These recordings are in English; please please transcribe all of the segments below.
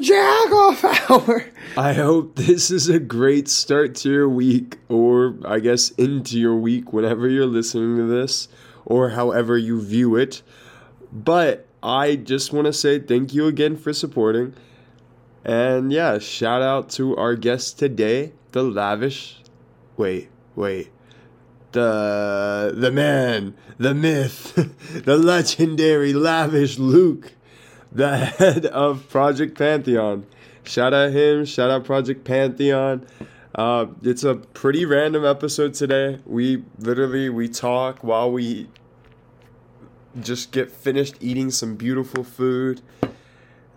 jack off hour. I hope this is a great start to your week, or I guess into your week whenever you're listening to this, or however you view it. But I just want to say thank you again for supporting. And yeah, shout out to our guest today, the lavish. Wait, wait. The the man, the myth, the legendary lavish Luke, the head of Project Pantheon. Shout out him, shout out Project Pantheon. Uh, it's a pretty random episode today. We literally we talk while we just get finished eating some beautiful food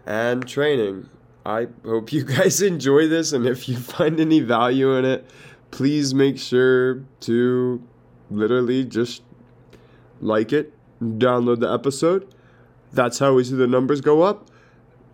and training. I hope you guys enjoy this, and if you find any value in it, please make sure to literally just like it, download the episode. That's how we see the numbers go up.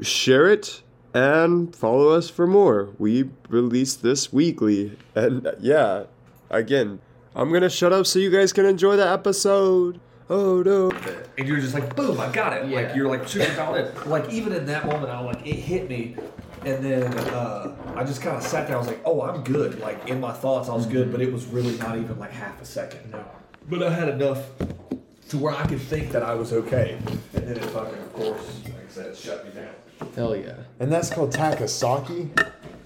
Share it and follow us for more. We release this weekly. And yeah, again, I'm going to shut up so you guys can enjoy the episode. Oh no. and you're just like, boom, I got it. Yeah. Like you're like super dialed in. Like even in that moment, I'm like it hit me, and then uh, I just kind of sat there. I was like, oh, I'm good. Like in my thoughts, I was good, but it was really not even like half a second. No. But I had enough to where I could think that I was okay, and then it fucking, of course, like I said, shut me down. Hell yeah. And that's called Takasaki?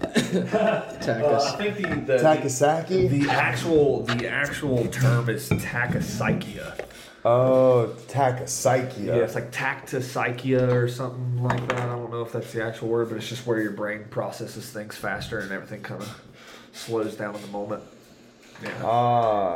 Attack Uh, us. I think the the, Takasaki? the actual the actual term is tachypsychia. Oh, Takasaki. Yeah, it's like tactopsychia or something like that. I don't know if that's the actual word, but it's just where your brain processes things faster and everything kind of slows down in the moment. Yeah. Ah,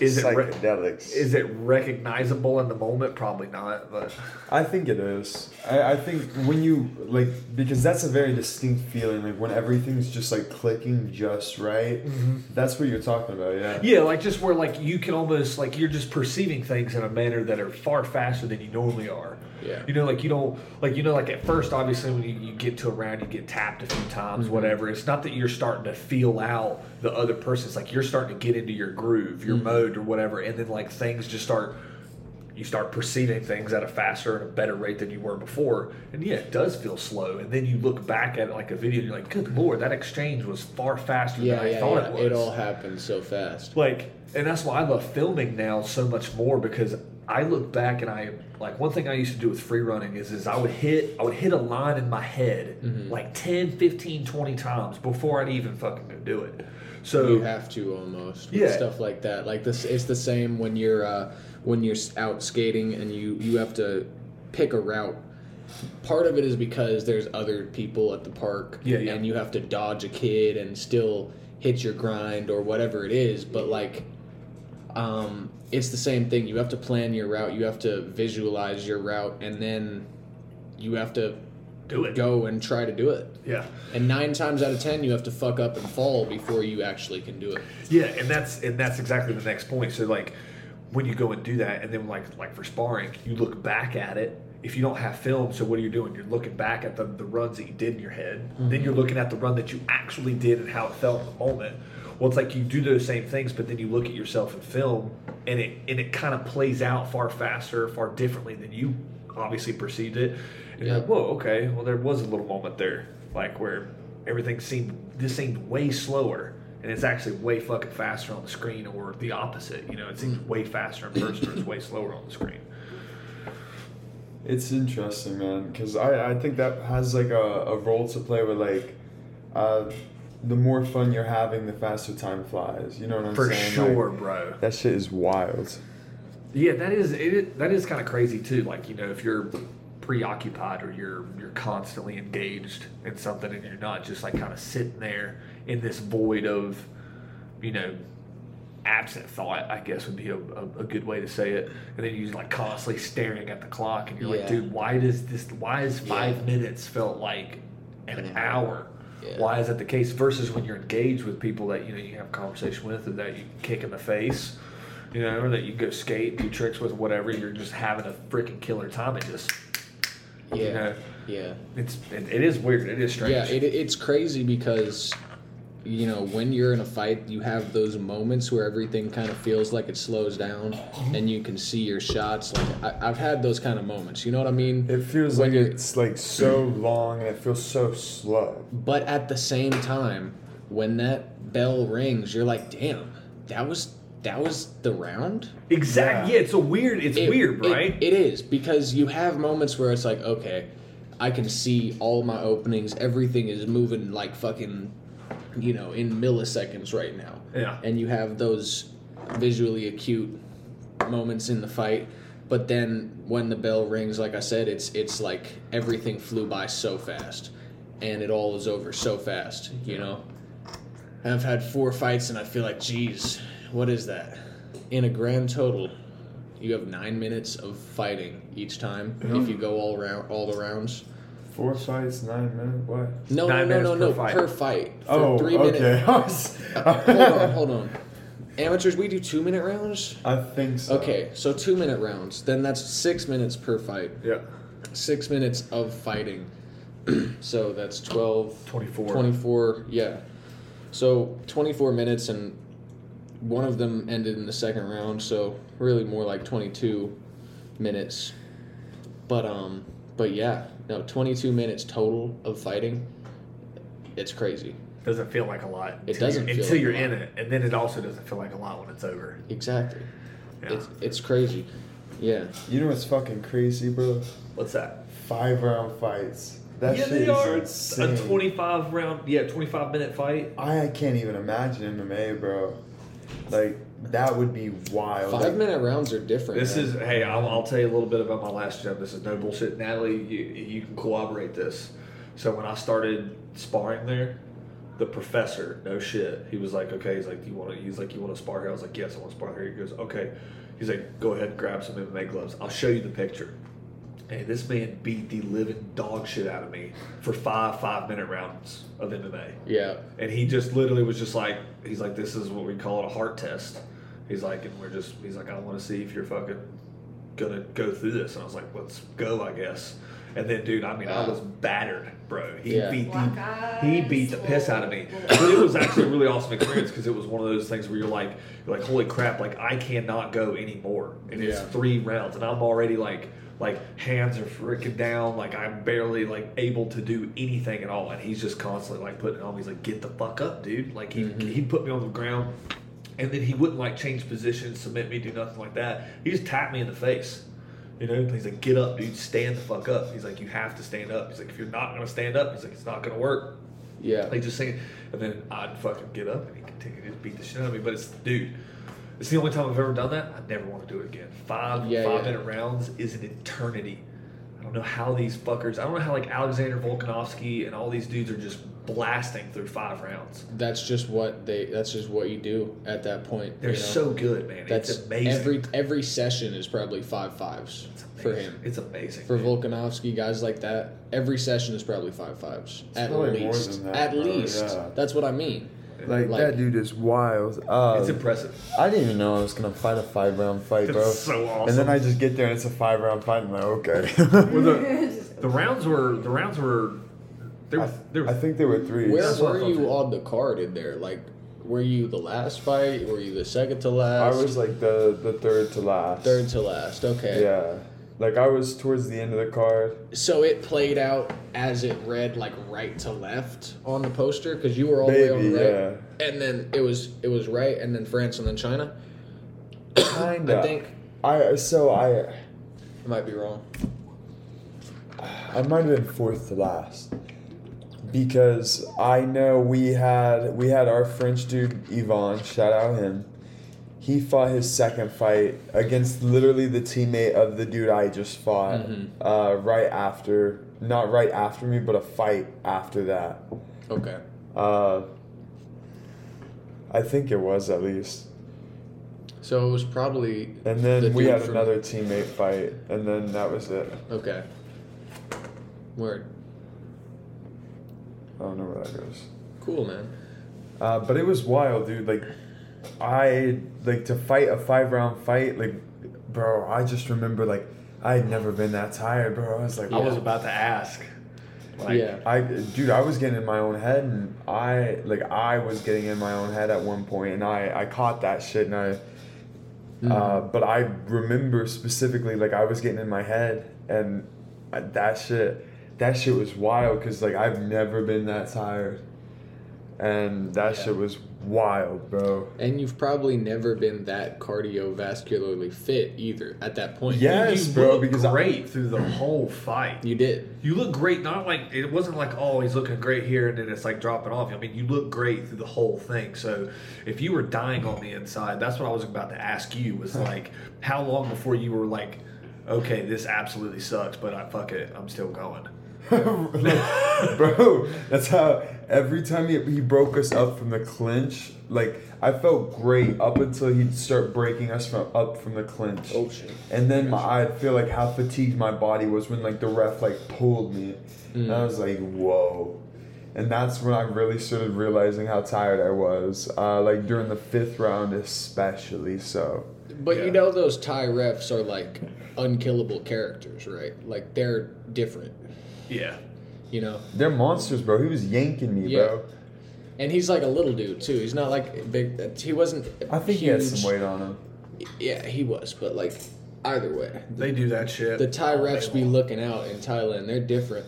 Is it re- is it recognizable in the moment? Probably not, but I think it is. I, I think when you like because that's a very distinct feeling, like when everything's just like clicking just right. Mm-hmm. That's what you're talking about, yeah. yeah, like just where like you can almost like you're just perceiving things in a manner that are far faster than you normally are. Yeah. You know, like you don't like you know, like at first, obviously, when you, you get to a round, you get tapped a few times, mm-hmm. whatever. It's not that you're starting to feel out the other person. It's like you're starting to get into your groove, your mm-hmm. mode, or whatever, and then like things just start. You start perceiving things at a faster and a better rate than you were before, and yeah, it does feel slow. And then you look back at it like a video, and you're like, "Good lord, that exchange was far faster Yeah, than I yeah, thought yeah. it was." It all happened so fast. like and that's why i love filming now so much more because i look back and i like one thing i used to do with free running is is i would hit i would hit a line in my head Mm-hmm. like 10 15 20 times before i'd even fucking do it so You have to almost Yeah. stuff like that. Like this, it's the same when you're uh, when you're out skating and you you have to pick a route. Part of it is because there's other people at the park, Yeah, yeah. and you have to dodge a kid and still hit your grind or whatever it is. But like, um, it's the same thing. You have to plan your route. You have to visualize your route, and then you have to do it go and try to do it. yeah And nine times out of ten, you have to fuck up and fall before you actually can do it. Yeah, and that's and that's exactly the next point. So like when you go and do that, and then like like for sparring, you look back at it. If you don't have film, so what are you doing? You're looking back at the, the runs that you did in your head. Then you're looking at the run that you actually did and how it felt in the moment. Well, it's like you do those same things, but then you look at yourself in film, and it and it kind of plays out far faster, far differently than you obviously perceived it. And you're like, whoa, okay, well there was a little moment there, like where everything seemed this seemed way slower and it's actually way fucking faster on the screen or the opposite you know it seems way faster in person or it's way slower on the screen. It's interesting, man, because I, I think that has like a, a role to play with like, uh, the more fun you're having, the faster time flies. You know what I'm for saying? sure Like, bro that shit is wild. yeah that is it that is kind of crazy too like you know if you're preoccupied or you're you're constantly engaged in something and you're not just like kind of sitting there in this void of you know absent thought i guess would be a, a, a good way to say it and then you're like constantly staring at the clock and you're like dude why does this why is five minutes felt like an An hour Yeah. why is that the case versus when you're engaged with people that you know you have a conversation with or that you kick in the face you know or that you go skate do tricks with whatever you're just having a freaking killer time it just Yeah, you know yeah, it's it, it is weird it is strange yeah. It, it's crazy because you know, when you're in a fight, you have those moments where everything kind of feels like it slows down, mm-hmm. and you can see your shots. Like I, I've had those kind of moments. You know what I mean? It feels When like you're- it's like so long and it feels so slow. But at the same time, when that bell rings, you're like, damn, that was that was the round. Exactly. Yeah. Yeah, it's a weird. It's It- weird, it- right? it is because you have moments where it's like, okay, I can see all my openings. Everything is moving like fucking, you know, in milliseconds right now. Yeah. And you have those visually acute moments in the fight. But then when the bell rings, like I said, it's it's like everything flew by so fast, and it all is over so fast. You know. I've had four fights, and I feel like, geez, what is that? In a grand total, you have nine minutes of fighting each time if you go all round all the rounds. Four fights, nine minutes. What? No, Nine no, no, no, minutes no, per fight. per fight. For Oh, three okay. minutes. I hold on, hold on. Amateurs, we do two minute rounds. I think so. Okay, so two minute rounds. Then that's six minutes per fight. yeah. Six minutes of fighting. so that's 12, 24. 24, yeah. So 24 minutes, and one of them ended in the second round, so really more like 22 minutes. But, um, but yeah, no, 22 minutes total of fighting. It's crazy. Doesn't feel like a lot. It until doesn't you're, feel until like you're a in it, and then it also doesn't feel like a lot when it's over. Exactly. Yeah. It's, it's crazy. Yeah. You know what's fucking crazy, bro? What's that? Five round fights. That yeah, shit they is are insane. a 25 round. Yeah, 25 minute fight. I can't even imagine MMA, bro. Like that would be wild. Five Like, minute rounds are different. This man. is hey, I'll, I'll tell you a little bit about my last job. This is no bullshit, Natalie. You you can corroborate this. So when I started sparring there, the professor, no shit, he was like, okay, he's like, do you want to? He's like, you want to spar here? I was like, yes, I want to spar here. He goes, okay. He's like, go ahead, and grab some MMA gloves. I'll show you the picture. And this man beat the living dog shit out of me for five five minute rounds of MMA. Yeah. And he just literally was just like, he's like, this is what we call it a heart test. He's like, and we're just, he's like, I want to see if you're fucking gonna go through this. And I was like, let's go, I guess. And then, dude, I mean, I was battered, bro. He Yeah. beat the, eyes, he beat the piss out of me. But it was actually a really awesome experience because it was one of those things where you're like, you're like, holy crap, like I cannot go anymore. And it's three rounds, and I'm already like, like hands are freaking down, like I'm barely like able to do anything at all. And he's just constantly like putting on me. He's like, get the fuck up, dude. Like he Mhm. he put me on the ground, and then he wouldn't like change positions, submit me, do nothing like that. He just tapped me in the face. You know, he's like, get up, dude, stand the fuck up. He's like, you have to stand up. He's like, if you're not gonna stand up, he's like, it's not gonna work. Yeah. Like just saying, and then I'd fucking get up and he continued to beat the shit out of me. But it's dude, it's the only time I've ever done that. I never want to do it again. Five Yeah, five yeah. minute rounds is an eternity. I don't know how these fuckers. I don't know how like Alexander Volkanovski and all these dudes are just blasting through five rounds. That's just what they. That's just what you do at that point. They're you know? so good, man. That's it's amazing. every every session is probably five fives for him. It's amazing. For man. Volkanovski, guys like that, every session is probably five fives at probably more least. than that, at bro, least, yeah. that's what I mean. Like, like- that dude is wild. Uh, It's impressive. I didn't even know I was gonna fight a five round fight, bro. It's so awesome. And then I just get there and it's a five round fight. I'm like, okay. Well, the, the rounds were the rounds were. There I, were, there were I think there were three. Where That's were you on the card in there? Like, were you the last fight? Were you the second to last? I was like the the third to last. third to last. Okay. Yeah. Like I was towards the end of the card. So it played out as it read like right to left on the poster because you were all the way on the right, yeah. and then it was it was right, and then France, and then China. Kinda. I think I so I I might be wrong. I might have been fourth to last. Because I know we had we had our French dude Yvonne, shout out him. He fought his second fight against literally the teammate of the dude I just fought. Mhm. Uh, right after, not right after me, but a fight after that. Okay. Uh, I think it was at least. So it was probably And then The we had from- another teammate fight, and then that was it. okay. Word. I don't know where that goes. Cool, man. Uh, but it was wild, dude. Like, I like to fight a five round fight. Like, bro, I just remember like I had never been that tired, bro. I was like, I was about to ask. Like, yeah. I, dude, I was getting in my own head, and I like I was getting in my own head at one point, and I I caught that shit, and I. Uh, but I remember specifically, like I was getting in my head, and I- that shit, that shit was wild, cause like I've never been that tired, and that Yeah. shit was wild, bro. And you've probably never been that cardiovascularly fit either at that point. Yes, you bro, because I- great through the whole fight. You did. You look great. Not like it wasn't like oh he's looking great here and then it's like dropping off. I mean you look great through the whole thing. So if you were dying on the inside, that's what I was about to ask you. Was like how long before you were like, okay, this absolutely sucks, but I fuck it, I'm still going. Like, bro, that's how every time he, he broke us up from the clinch, like I felt great up until he'd start breaking us from up from the clinch. Oh shit. And then my, I'd feel like how fatigued my body was when like the ref like pulled me, and I was like, whoa. And that's when I really started realizing how tired I was. Uh, like during the fifth round, especially so. But Yeah. you know those Thai refs are like unkillable characters, right? Like they're different. Yeah. You know. They're monsters, bro. He was yanking me, Yeah. bro. And he's like a little dude too. He's not like big. Uh, he wasn't. I think he had some weight on him. Yeah, he was. But like, either way, They do that shit. the Thai all refs be looking out in Thailand. They're different.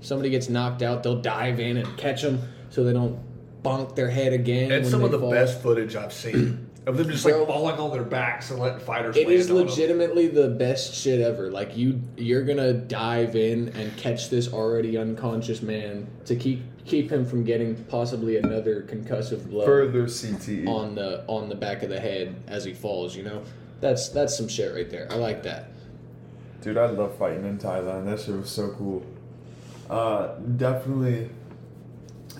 Somebody gets knocked out, they'll dive in and catch them so they don't bonk their head again. And when some they of the fall. best footage I've seen of them just Bro. like falling on their backs and letting fighters. It land is on them. legitimately the best shit ever. Like you, you're gonna dive in and catch this already unconscious man to keep keep him from getting possibly another concussive blow Further CTE. on the on the back of the head as he falls. You know, that's that's some shit right there. I like that. Dude, I love fighting in Thailand. That shit was so cool. Uh, definitely,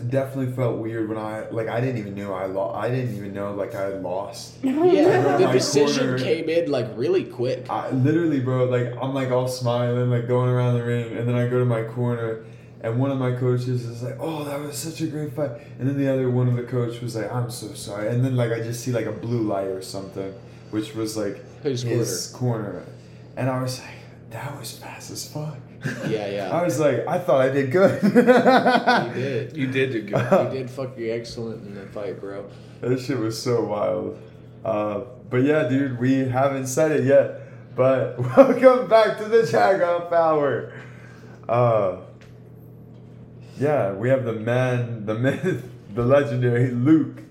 definitely felt weird when I like I didn't even know I lost. I didn't even know like I lost. Yeah, the decision corner- came in like really quick. I literally, bro, like I'm like all smiling, like going around the ring, and then I go to my corner, and one of my coaches is like, "Oh, that was such a great fight," and then the other one of the coach was like, "I'm so sorry," and then like I just see like a blue light or something, which was like Whose his corner, and I was like, "That was fast as fuck." Yeah, yeah. I was like, I thought I did good. You did. You did do good. You did fucking excellent in the fight, bro. That shit was so wild. Uh, but yeah, dude, we haven't said it yet. But welcome back to the Jagoff Hour. Uh, yeah, we have the man, the myth, the legendary Luke.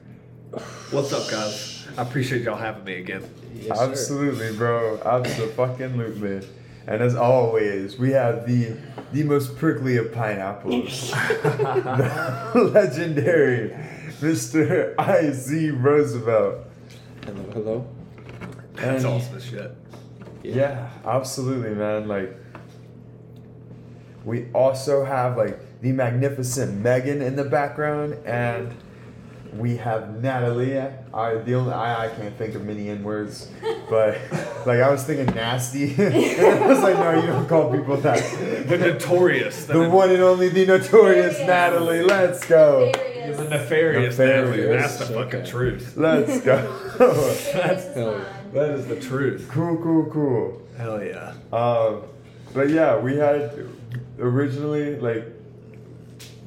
What's up, guys? I appreciate y'all having me again. Yes, sir. Absolutely, bro. Absolutely. And as always, we have the the most prickly of pineapples, the legendary Mr. I.Z. Roosevelt. Hello, hello. That's And- awesome as shit. Yeah, absolutely, man. Like, we also have like the magnificent Megan in the background, and we have Natalie. I the only I, I can't think of many N words, but like I was thinking nasty. and I was like, no, you don't call people that. The notorious, the, The one and only, the notorious Nefarious. Natalie. Let's go. the nefarious, Nefarious. Natalie. That's the fucking Okay. truth. Let's go. That's Hell that is the truth. cool, cool, cool. Hell yeah. Um, but yeah, we had originally like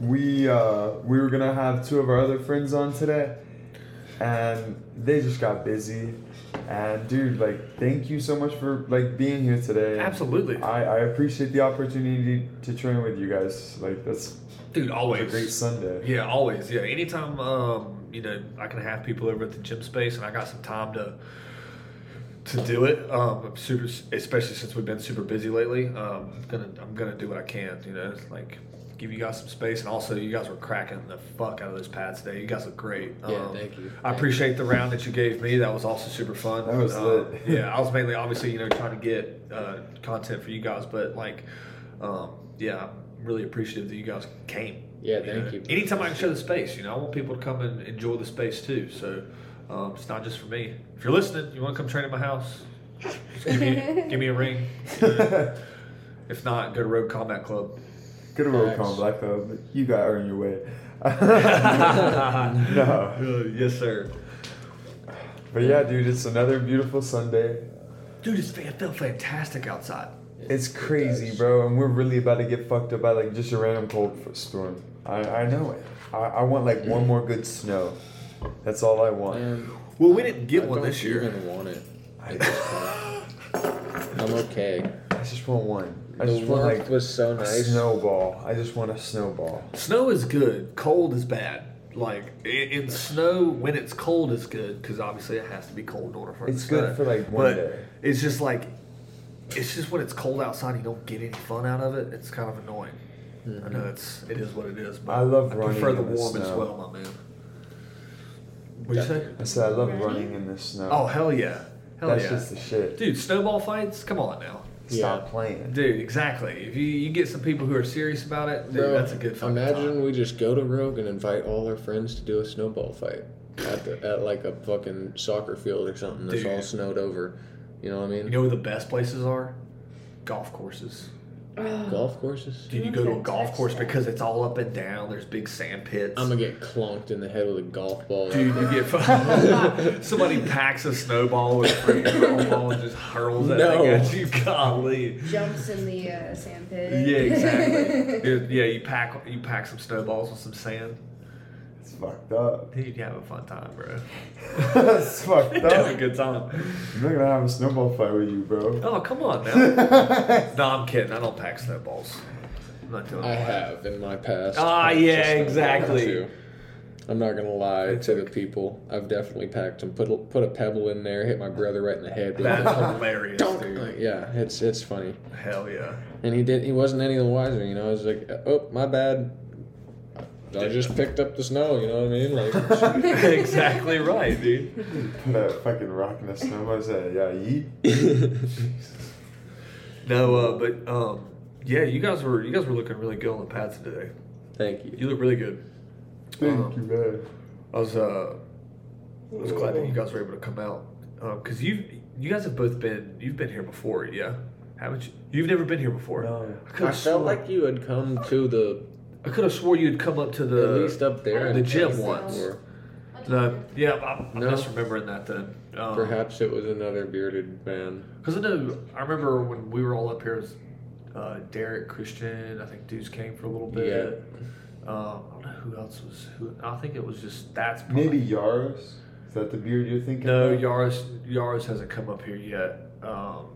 we uh, we were gonna have two of our other friends on today, and they just got busy. And dude, like, thank you so much for like being here today. Absolutely. I, I appreciate the opportunity to train with you guys. Like that's Dude, always a great Sunday. Yeah, always. Yeah, anytime um, you know I can have people over at the gym space and I got some time to to do it. Um, I'm super, especially since we've been super busy lately. Um, I'm gonna I'm gonna do what I can. You know, like give you guys some space and also you guys were cracking the fuck out of those pads today. You guys look great. Yeah, Um, thank you. I appreciate the round that you gave me. That was also super fun. That was lit. yeah, I was mainly obviously you know trying to get uh, content for you guys, but like, um, yeah, I'm really appreciative that you guys came. Yeah, You thank know, you. Anytime I can share the space, you know, I want people to come and enjoy the space too. So um, it's not just for me. If you're listening, you want to come train at my house, just give me give me a ring. You know. if not, go to Rogue Combat Club. Good roll Facts. call, Black Club. You got to earn your way. no. Uh, yes, sir. But yeah, dude, it's another beautiful Sunday. Dude, it's, it felt fantastic outside. It's crazy, does. bro, and we're really about to get fucked up by like just a random cold storm. I, I know it. I, I want like one more good snow. That's all I want. Man, Well, we didn't get I one don't this year. even want it. I, at this point. I'm okay. I just want one. I the just want like was so a nice. snowball. I just want a snowball. Snow is good. Cold is bad. Like in, in snow, when it's cold, is good because obviously it has to be cold in order for it It's to good snow. for, like, one but day. It's just like it's just when it's cold outside, you don't get any fun out of it. It's kind of annoying. I mm-hmm. know it's it is what it is, but I love I running prefer the in the warm as well, my man. What you say? I said I love Running? running in the snow. Oh hell yeah, hell That's yeah, just the shit. dude! Snowball fights, come on now. Stop Yeah. playing. Dude, exactly. If you, you get some people who are serious about it, dude, Bro, that's a good fucking Imagine time. we just go to Rogue and invite all our friends to do a snowball fight at the, at like a fucking soccer field or something that's all snowed over. You know what I mean? You know where the best places are? Golf courses. Golf courses. Dude, you You go to a golf course that. because it's all up and down. There's big sand pits. I'm gonna get clunked in the head with a golf ball. Dude, you get somebody packs a snowball with a freaking golf ball and just hurls that No. thing at you. Golly. jumps in the uh, sand pit. Yeah, exactly. Dude, yeah, you pack you pack some snowballs with some sand. It's fucked up. Dude, you have a fun time, bro. That's fucked up. That's a good time. I'm not gonna have a snowball fight with you, bro. Oh, come on now. no, I'm kidding. I don't pack snowballs. I'm not doing I that. have in my past. Ah, packed a yeah, snowball exactly. too. I'm not gonna lie to the people. I've definitely packed them. Put a, put a pebble in there, hit my brother right in the head. That's hilarious, Dunk. dude. Like, yeah, it's it's funny. Hell yeah. And he did. He wasn't any the wiser. You know, I was like, oh, my bad. I just picked up the snow. You know what I mean? Like, exactly right, dude. Put a fucking rock in the snow. I said, yeah, yeet. No, uh, but um, yeah, you guys were you guys were looking really good on the pads today. thank you. You look really good. Thank Um, you, man. I was uh, I was glad that you guys were able to come out because you you guys have both been you've been here before, yeah, haven't you? You've never been here before. No. I I felt like you had come to the I could have swore you'd come up to the at least up there. the gym checked once. before. The, yeah, I'm, I'm No. misremembering that then. Um, Perhaps it was another bearded man. Because I know, I remember when we were all up here, it was, uh, Derek, Christian, I think dudes came for a little bit. Um, I don't know who else was who. I think it was just that's probably, Maybe Yaros. Is that the beard you're thinking? No, of? Yaris Yaris hasn't come up here yet. Um,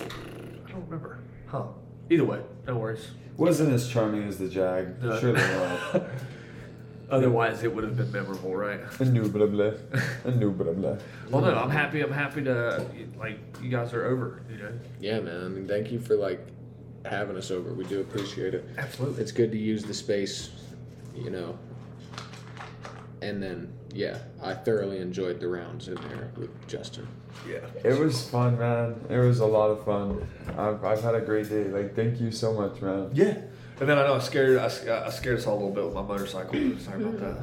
I don't remember. Huh. Either way, no worries. Wasn't as charming as the Jag. No. Surely not. Otherwise, it would have been memorable, right? Indubitably. Indubitably. Well, no, I'm happy. I'm happy to like you guys are over. You know, Yeah, man. I mean, thank you for like having us over. We do appreciate it. absolutely. It's good to use the space, you know. And then, yeah, I thoroughly enjoyed the rounds in there with Justin. Yeah. It was fun, man. It was a lot of fun. I've, I've had a great day. Like, thank you so much, man. Yeah. And then I know I scared I, I scared us all a little bit with my motorcycle. Sorry about that.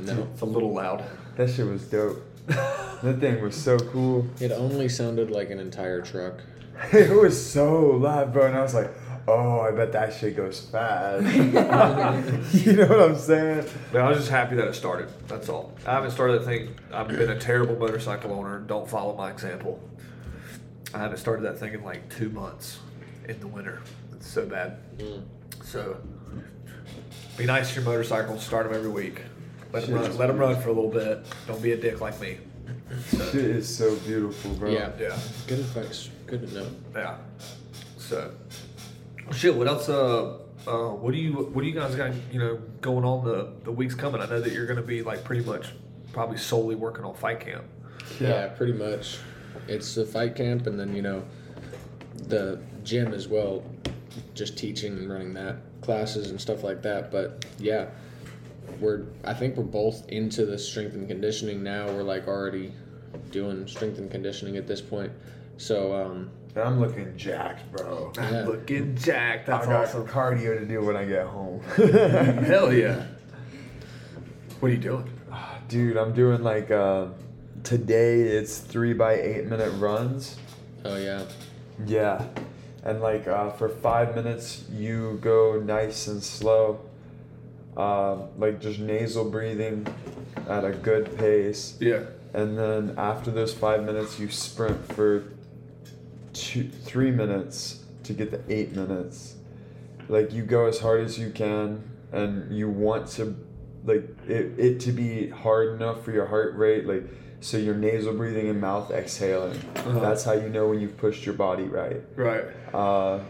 No, It's a little loud. That shit was dope. That thing was so cool. it only sounded like an entire truck. It was so loud, bro. And I was like, oh, I bet that shit goes fast. you know what I'm saying? No, I was just happy that it started. That's all. I haven't started that thing. I've been a terrible motorcycle owner. Don't follow my example. I haven't started that thing in like two months in the winter. It's so bad. Mm. So be nice to your motorcycle. Start them every week. Let them run. Let them run for a little bit. Don't be a dick like me. So, Shit is so beautiful, bro. Yeah. yeah. Good advice. Good to know. Yeah. So, shit. What else? Uh, uh, what do you what do you guys got? You know, going on the the weeks coming? I know that you're going to be like pretty much probably solely working on fight camp. Yeah. pretty much. It's the fight camp, and then you know, the gym as well. Just teaching and running that classes and stuff like that. But yeah, we're. I think we're both into the strength and conditioning now. We're like already doing strength and conditioning at this point. So um, And I'm looking jacked, bro. I'm looking jacked. That's I got awesome. cardio to do when I get home. Hell yeah. What are you doing? Dude, I'm doing like uh, today. It's three by eight minute runs. oh yeah, Yeah, and like uh, for five minutes, you go nice and slow, um, like just nasal breathing at a good pace. Yeah. And then after those five minutes, you sprint for two, three minutes to get the eight minutes. Like you go as hard as you can, and you want to, like it, it to be hard enough for your heart rate, like so your nasal breathing and mouth exhaling. Uh-huh. That's how you know when you've pushed your body right. Right. Uh,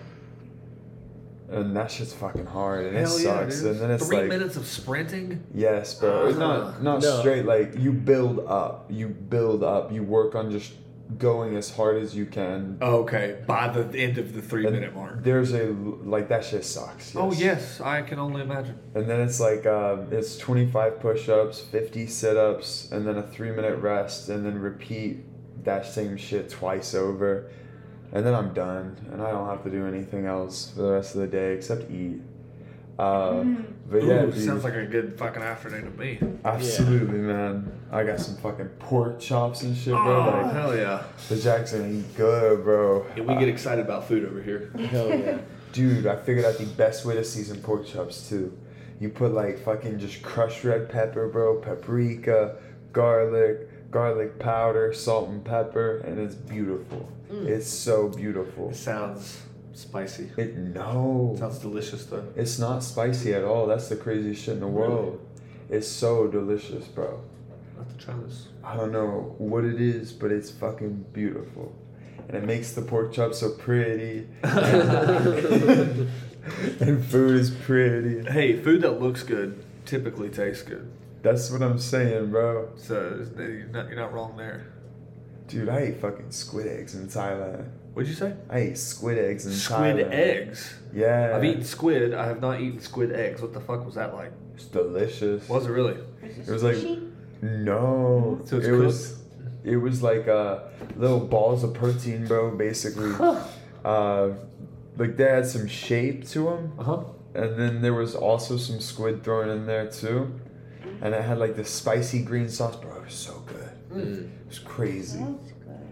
and that shit's fucking hard, and it Hell yeah, sucks. dude. and then it's Three like, minutes of sprinting. yes, bro. Uh-huh. not not No. straight. Like you build up, you build up. You work on just going as hard as you can. Okay, by the end of the three And minute mark. There's a like that shit sucks. Oh yes, I can only imagine. And then it's like um, it's 25 push-ups, 50 sit-ups, and then a three-minute rest, and then repeat that same shit twice over, and then I'm done, and I don't have to do anything else for the rest of the day except eat. Uh, but yeah, Ooh, dude, sounds like a good fucking afternoon to me. absolutely, man. I got some fucking pork chops and shit, Oh, bro. Like hell yeah. the Jackson good, bro. Yeah, we get excited about food over here. Hell yeah. Dude, I figured out the best way to season pork chops too. You put like fucking just crushed red pepper, bro, paprika, garlic, garlic powder, salt and pepper, and it's beautiful. It's so beautiful. It sounds spicy. It no, Sounds delicious though. it's not spicy at all. That's the craziest shit in the world. It's so delicious, bro. I have to try this. I don't know what it is, but it's fucking beautiful. And it makes the pork chop so pretty. and food is pretty. Hey, food that looks good typically tastes good. That's what I'm saying, bro. So you're not, you're not wrong there. Dude, I ate fucking squid eggs in Thailand. What'd you say? I ate squid eggs in Squid Thailand. eggs. Yeah. I've eaten squid. I have not eaten squid eggs. What the fuck was that like? It's delicious. Was it really? It was like no. So it's it was it was like uh little balls of protein, bro, basically. uh like they had some shape to them. Uh huh. And then there was also some squid thrown in there too. And it had like this spicy green sauce, bro. It was so good. Mm. It was crazy.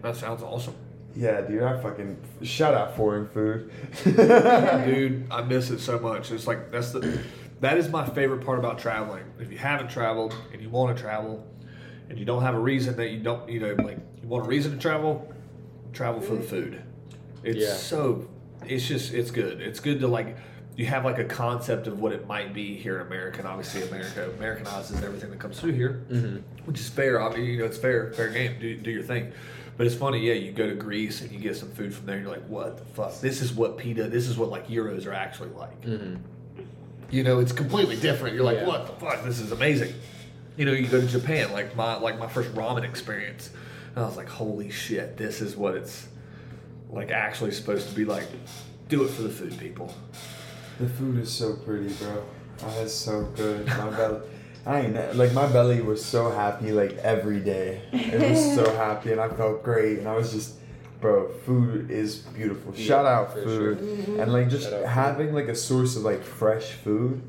That sounds awesome. Yeah, dude, I fucking shout out foreign food. Dude, I miss it so much. It's like that's the that is my favorite part about traveling. If you haven't traveled and you want to travel and you don't have a reason that you don't you know like you want a reason to travel, travel for the food. It's Yeah. so it's just it's good. It's good to like you have like a concept of what it might be here in America. And obviously, America Americanizes everything that comes through here, Mm-hmm. which is fair. I mean, you know, it's fair, fair game. Do, do your thing. But it's funny, yeah. You go to Greece and you get some food from there, and you're like, "What the fuck? This is what pita. This is what like gyros are actually like." Mm-hmm. You know, it's completely different. You're like, Yeah. "What the fuck? This is amazing." You know, you go to Japan, like my like my first ramen experience, and I was like, "Holy shit! This is what it's like actually supposed to be like." Do it for the food, people. The food is so pretty, bro. Oh, it's so good. My belly, I ain't like my belly was so happy like every day. It was so happy, and I felt great, and I was just, bro. Food is beautiful. Shout out for food, Mm-hmm. and like just Shout out food. having like a source of like fresh food,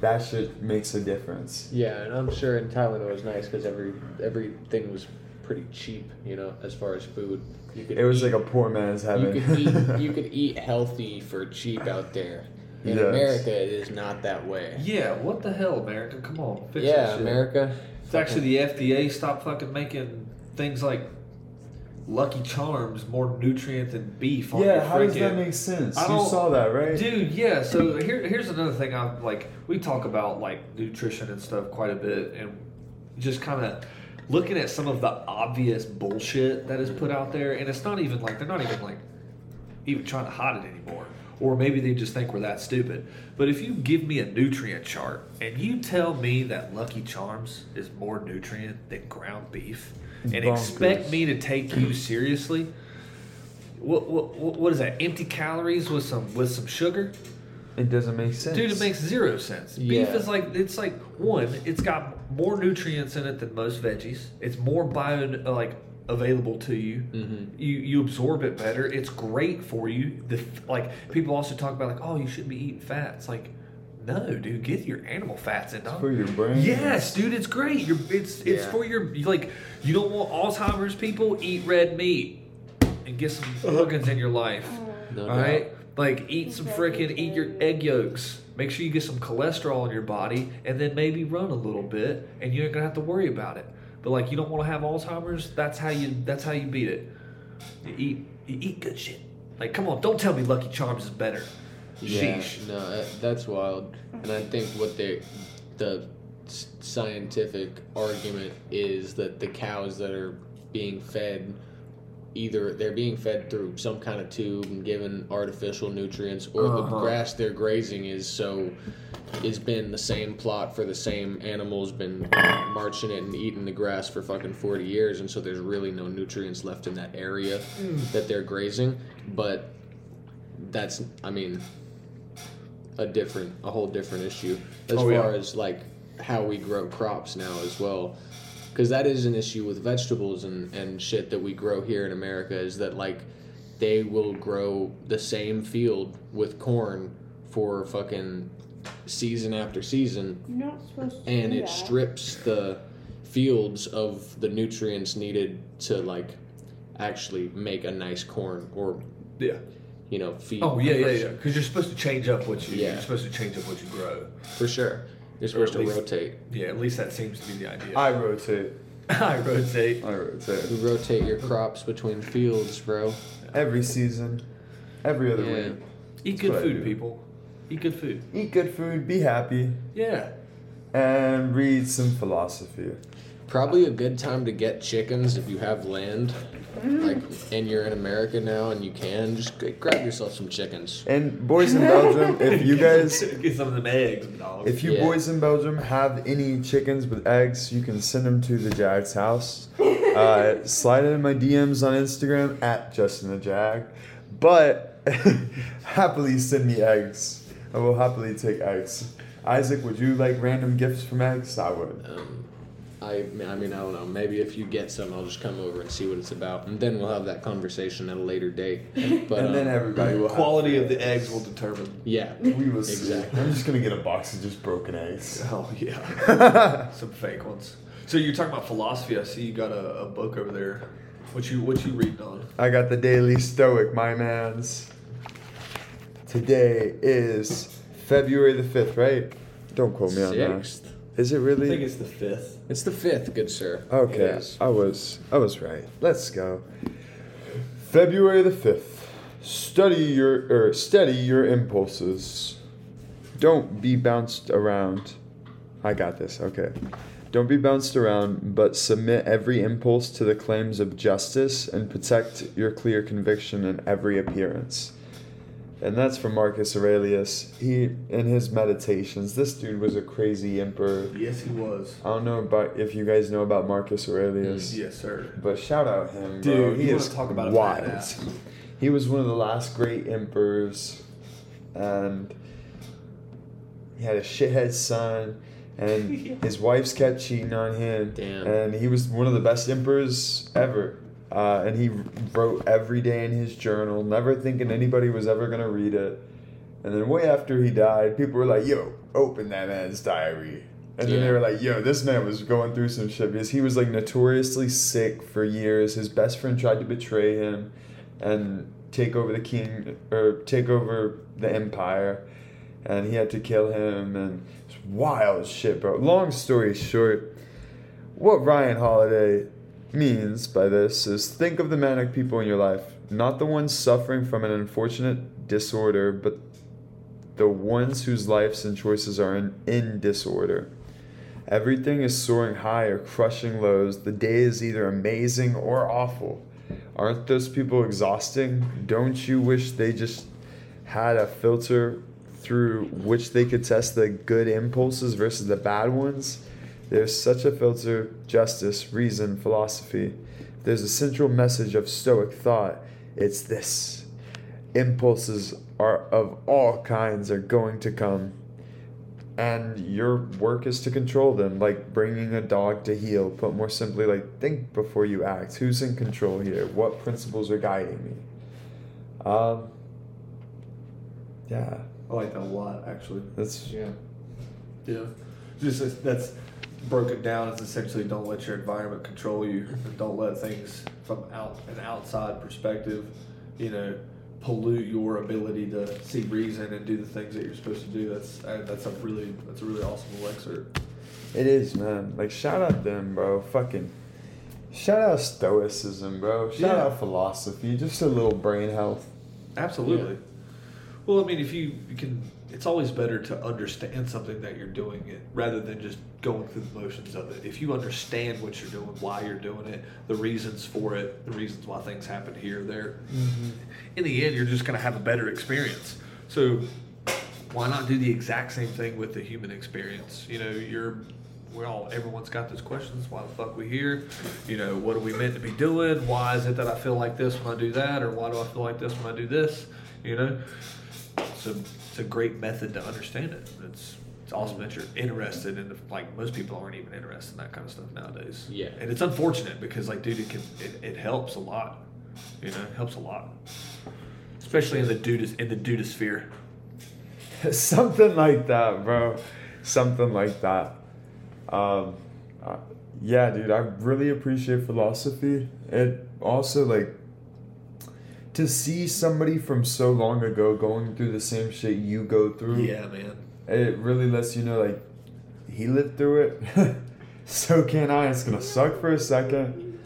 that shit makes a difference. Yeah, and I'm sure in Thailand it was nice because every everything was pretty cheap, you know, as far as food. You could It was eat, like a poor man's heaven. you could eat you could eat healthy for cheap out there. In Yes. America, it is not that way. Yeah, what the hell, America? Come on, fix yeah, shit. America. It's actually the FDA stopped fucking making things like Lucky Charms more nutrient than beef. On yeah, your how does that make sense? I You saw that, right? Dude, yeah. So here, here's another thing. I'm like, we talk about like nutrition and stuff quite a bit, and just kind of looking at some of the obvious bullshit that is put out there, and it's not even like they're not even like even trying to hide it anymore. Or maybe they just think we're that stupid. But if you give me a nutrient chart and you tell me that Lucky Charms is more nutrient than ground beef, and Bonkers. expect me to take you seriously, what, what what is that? Empty calories with some with some sugar? It doesn't make sense. Dude, it makes zero sense. Beef is like it's like one. It's got more nutrients in it than most veggies. It's more bio like available to you. Mhm. You you absorb it better. It's great for you. The like people also talk about like oh you shouldn't be eating fats like no, dude, get your animal fats in. dog. for your brain. Yes, dude, it's great. You're, it's it's Yeah. for your like you don't want Alzheimer's people eat red meat and get some organs in your life. No All doubt. right, like eat some freaking eat your egg yolks. Make sure you get some cholesterol in your body, and then maybe run a little bit, and you ain't gonna have to worry about it. But like you don't want to have Alzheimer's. That's how you that's how you beat it. You eat you eat good shit. Like, come on, don't tell me Lucky Charms is better. Yeah, Sheesh. no, uh, that's wild. And I think what they, the scientific argument is that the cows that are being fed, either they're being fed through some kind of tube and given artificial nutrients, or the Uh-huh. grass they're grazing is so, it's been the same plot for the same animals, been marching it and eating the grass for fucking 40 years, and so there's really no nutrients left in that area Mm. that they're grazing. But that's, I mean, a different, a whole different issue as Oh, far yeah. as like how we grow crops now as well. Because that is an issue with vegetables and, and shit that we grow here in America is that like they will grow the same field with corn for fucking season after season You're not supposed to and do it that. strips the fields of the nutrients needed to like actually make a nice corn or Yeah. you know feed Oh yeah, yeah, yeah. Because you're supposed to change up what you. Yeah. You're supposed to change up what you grow. for sure you're supposed to least- rotate Yeah, at least that seems to be the idea. I rotate. I rotate. I rotate. you rotate your crops between fields bro Every season, every other Yeah. week. Eat That's good food, people. Eat good food. Eat good food, be happy, Yeah. and read some philosophy. Probably a good time to get chickens if you have land like and you're in america now and you can just g- grab yourself some chickens And boys in Belgium, if you guys get some of them eggs, dog. If you Yeah. boys in Belgium have any chickens with eggs, you can send them to the Jag's house. Uh, slide it in my DMs on Instagram at Justin the Jag. But happily send me eggs. I will happily take eggs. Isaac, would you like random gifts from eggs? I would. um, I, I mean, I don't know. Maybe if you get some, I'll just come over and see what it's about, and then we'll have that conversation at a later date. But and then um, everybody will. have quality of the eggs will determine. yeah, We will see. Exactly. I'm just gonna get a box of just broken eggs. Oh yeah. some fake ones. So you're talking about philosophy. I see you got a, a book over there. What you what you reading on? I got the Daily Stoic, my man's. Today is February the 5th, right? Don't quote me on that. Sixth. Is it really? I think it's the fifth. It's the fifth, good sir. Okay. I was I was right. Let's go. February the 5th. Study your er, or steady your impulses. Don't be bounced around. I got this. Okay. Don't be bounced around, but submit every impulse to the claims of justice and protect your clear conviction in every appearance. And that's from Marcus Aurelius. He in his meditations, this dude was a crazy emperor. Yes, he was. I don't know about if you guys know about Marcus Aurelius, mm, Yes, sir. but shout out him, bro. Dude, he you is talk about wild. He was one of the last great emperors, and he had a shithead son, and his wife's kept cheating on him. Damn. And he was one of the best emperors ever. Uh, and he wrote every day in his journal, never thinking anybody was ever gonna read it. And then way after he died, people were like, "Yo, open that man's diary." And then they were like, "Yo, this man was going through some shit because he was like notoriously sick for years. His best friend tried to betray him and take over the king or take over the empire, and he had to kill him. And it's wild shit, bro. Long story short, what Ryan Holiday means by this is think of the manic people in your life, not the ones suffering from an unfortunate disorder, but the ones whose lives and choices are in, in disorder. Everything is soaring high or crushing lows. The day is either amazing or awful. Aren't those people exhausting? Don't you wish they just had a filter through which they could test the good impulses versus the bad ones? There's such a filter justice, reason, philosophy. There's a central message of Stoic thought. It's this impulses are of all kinds are going to come and your work is to control them like bringing a dog to heel put more simply like think before you act who's in control here what principles are guiding me um yeah I like that a lot, actually. that's Yeah. Yeah. Just as- that's broken down as essentially don't let your environment control you and don't let things from out an outside perspective, you know, pollute your ability to see reason and do the things that you're supposed to do. That's uh, that's a really that's a really awesome little excerpt. it is man like shout out them bro fucking shout out stoicism bro shout Yeah. out philosophy just a little brain health Absolutely. Well, I mean, if you, you can, it's always better to understand something that you're doing it rather than just going through the motions of it. If you understand what you're doing, why you're doing it, the reasons for it, the reasons why things happen here, there, mm-hmm. in the end, you're just going to have a better experience. So, why not do the exact same thing with the human experience? You know, you're we're all everyone's got those questions. Why the fuck we here? You know, what are we meant to be doing? Why is it that I feel like this when I do that, or why do I feel like this when I do this? You know, so a great method to understand it. It's it's awesome that you're interested in the like most people aren't even interested in that kind of stuff nowadays. Yeah. and it's unfortunate because like, dude, it can it, it helps a lot. You know, it helps a lot, especially in the dude in the dude sphere. Something like that, bro. Something like that. Um, uh, yeah, dude, I really appreciate philosophy. It also like to see somebody from so long ago going through the same shit you go through. Yeah, man. It really lets you know like he lived through it. so can I. It's gonna suck for a second.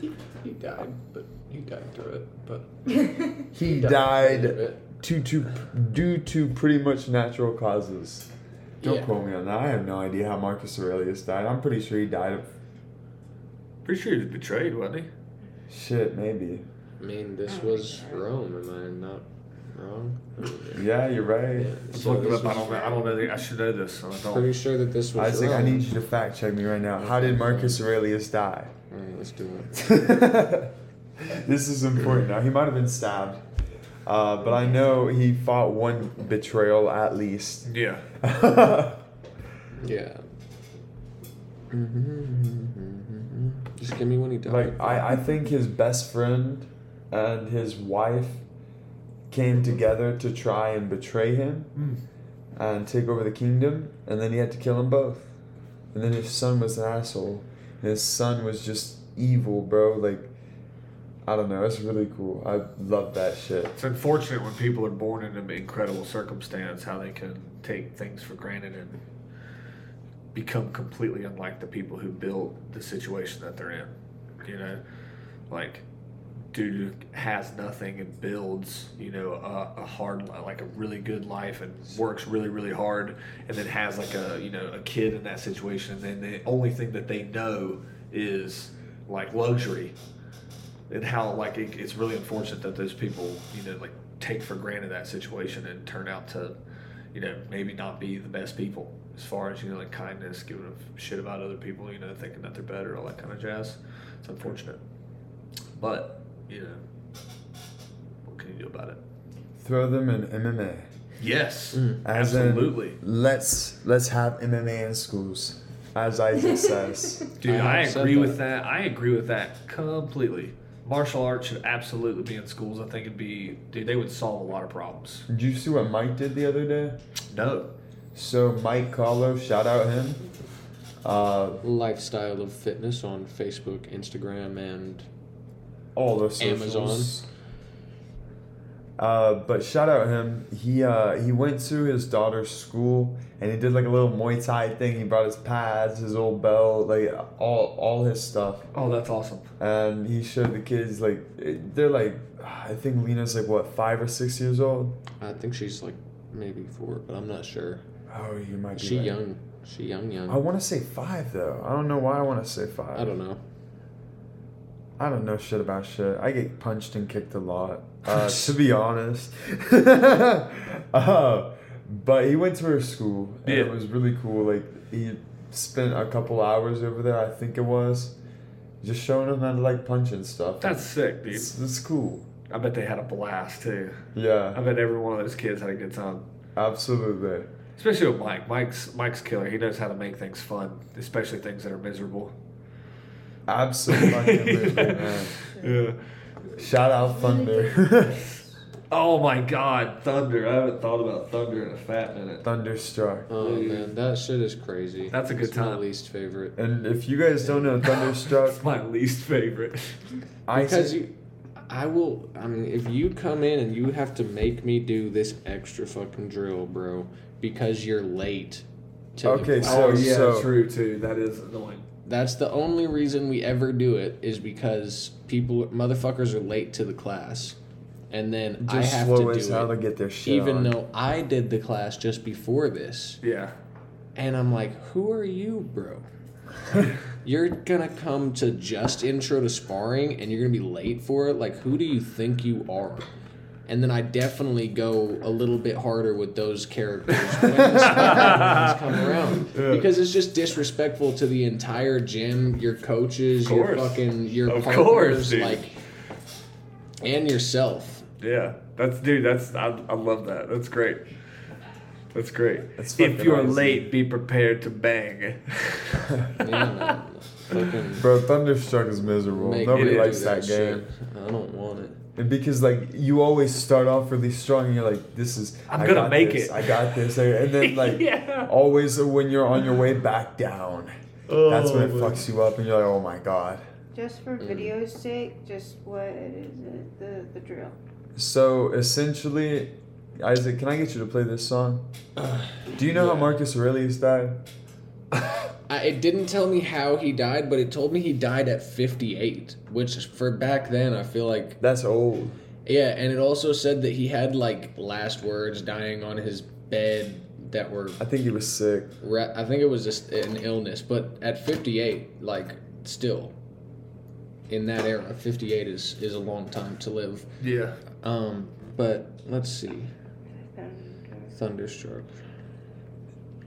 He died, but he died through it. But He through died it. to to due to pretty much natural causes. Don't Yeah. quote me on that. I have no idea how Marcus Aurelius died. I'm pretty sure he died of Pretty sure he was betrayed, wasn't he? shit, maybe. I mean, this oh. was Rome. Am I not wrong? Yeah, you're right. Let's So look it up. I don't. I don't know. I should know this. I don't. Pretty sure that this was Isaac, I need you to fact check me right now. How did Marcus Aurelius die? All right, let's do it. this is important now. He might have been stabbed. Uh, but I know he fought one betrayal at least. Yeah. Yeah. Mm-hmm, mm-hmm, mm-hmm, Just give me when he died. like I, I think his best friend and his wife came together to try and betray him Mm. and take over the kingdom and then he had to kill them both. And then his son was an asshole. And his son was just evil bro. Like i don't know. It's really cool. I love that shit. It's unfortunate when people are born in an incredible circumstance how they can take things for granted and become completely unlike the people who built the situation that they're in. You know, like dude has nothing and builds, you know, a, a hard, li- like a really good life and works really, really hard, and then has like a, you know, a kid in that situation, and then the only thing that they know is like luxury and how like it, it's really unfortunate that those people you know like take for granted that situation and turn out to you know maybe not be the best people as far as you know like kindness giving a shit about other people you know thinking that they're better all that kind of jazz. It's unfortunate. But you know what can you do about it? Throw them in mma yes. As in, absolutely. let's let's have mma in schools as isaac says. Dude I I, have said agree with that. that. I agree with that completely. Martial arts should absolutely be in schools. I think it'd be dude they would solve a lot of problems. Did you see what mike did the other day? No. So mike Carlo, shout out him. Uh, Lifestyle of fitness on Facebook, Instagram, and all the socials. Amazon. Uh, but shout out him. He uh, he went to his daughter's school and he did like a little Muay Thai thing. He brought his pads, his old belt, like all all his stuff, oh that's awesome and he showed the kids like they're like I think Lena's like what five or six years old. I think she's like maybe four, but I'm not sure. Oh, you might be. She right. young. She young, young. I want to say five though. I don't know why I want to say five. I don't know. I don't know shit about shit. I get punched and kicked a lot, uh, to be honest. uh, but he went to her school, and it was really cool. Like he spent a couple hours over there, I think it was, just showing him how to like punch and stuff. That's sick, dude. it's, it's cool. I bet they had a blast too. Yeah. I bet every one of those kids had a good time. absolutely. Especially with Mike. Mike's Mike's killer. He knows how to make things fun, especially things that are miserable. Absolutely, man. Yeah. Shout out Thunder. Oh my God, Thunder! I haven't thought about Thunder in a fat minute. Thunderstruck. Oh, oh man, that shit is crazy. That's a good It's my time. least favorite. And if you guys don't know Thunderstruck, That's my least favorite. I Because say- you, I will. I mean, if you come in and you have to make me do this extra fucking drill, bro, because you're late. To Okay, the so- oh yeah, so- true too. That is annoying. That's the only reason we ever do it is because people, motherfuckers, are late to the class, and then I have slow to as do hell it. to get their shit even on. though I did the class just before this, Yeah. and I'm like, who are you, bro? you're gonna come to just intro to sparring, and you're gonna be late for it. Like, who do you think you are? And then I definitely go a little bit harder with those characters when the come around because it's just disrespectful to the entire gym, your coaches, your fucking your Of partners, course, dude. like, and yourself. Yeah. That's dude. That's I, I love that. That's great. That's great. That's if you're awesome. late, be prepared to bang. Yeah, man. Fucking Bro, Thunderstruck is miserable. Nobody likes do that, shit. game. I don't want it. And because like you always start off really strong and you're like, this is I'm I gonna got make this, it. I got this. And then like Yeah. always when you're on your way back down, that's when it Oh, fucks you up and you're like, oh my god. Just for mm. video's sake, just what is it? The the drill. So essentially, Isaac, can I get you to play this song? Do you know how. Marcus Aurelius died? I, it didn't tell me how he died, but it told me he died at 58, which for back then I feel like That's old. yeah, and it also said that he had like last words dying on his bed that were I think he was sick. ra- I think it was just an illness, but at 58, like still in that era, 58 is is a long time to live. Yeah. Um, but let's see, Thunderstruck.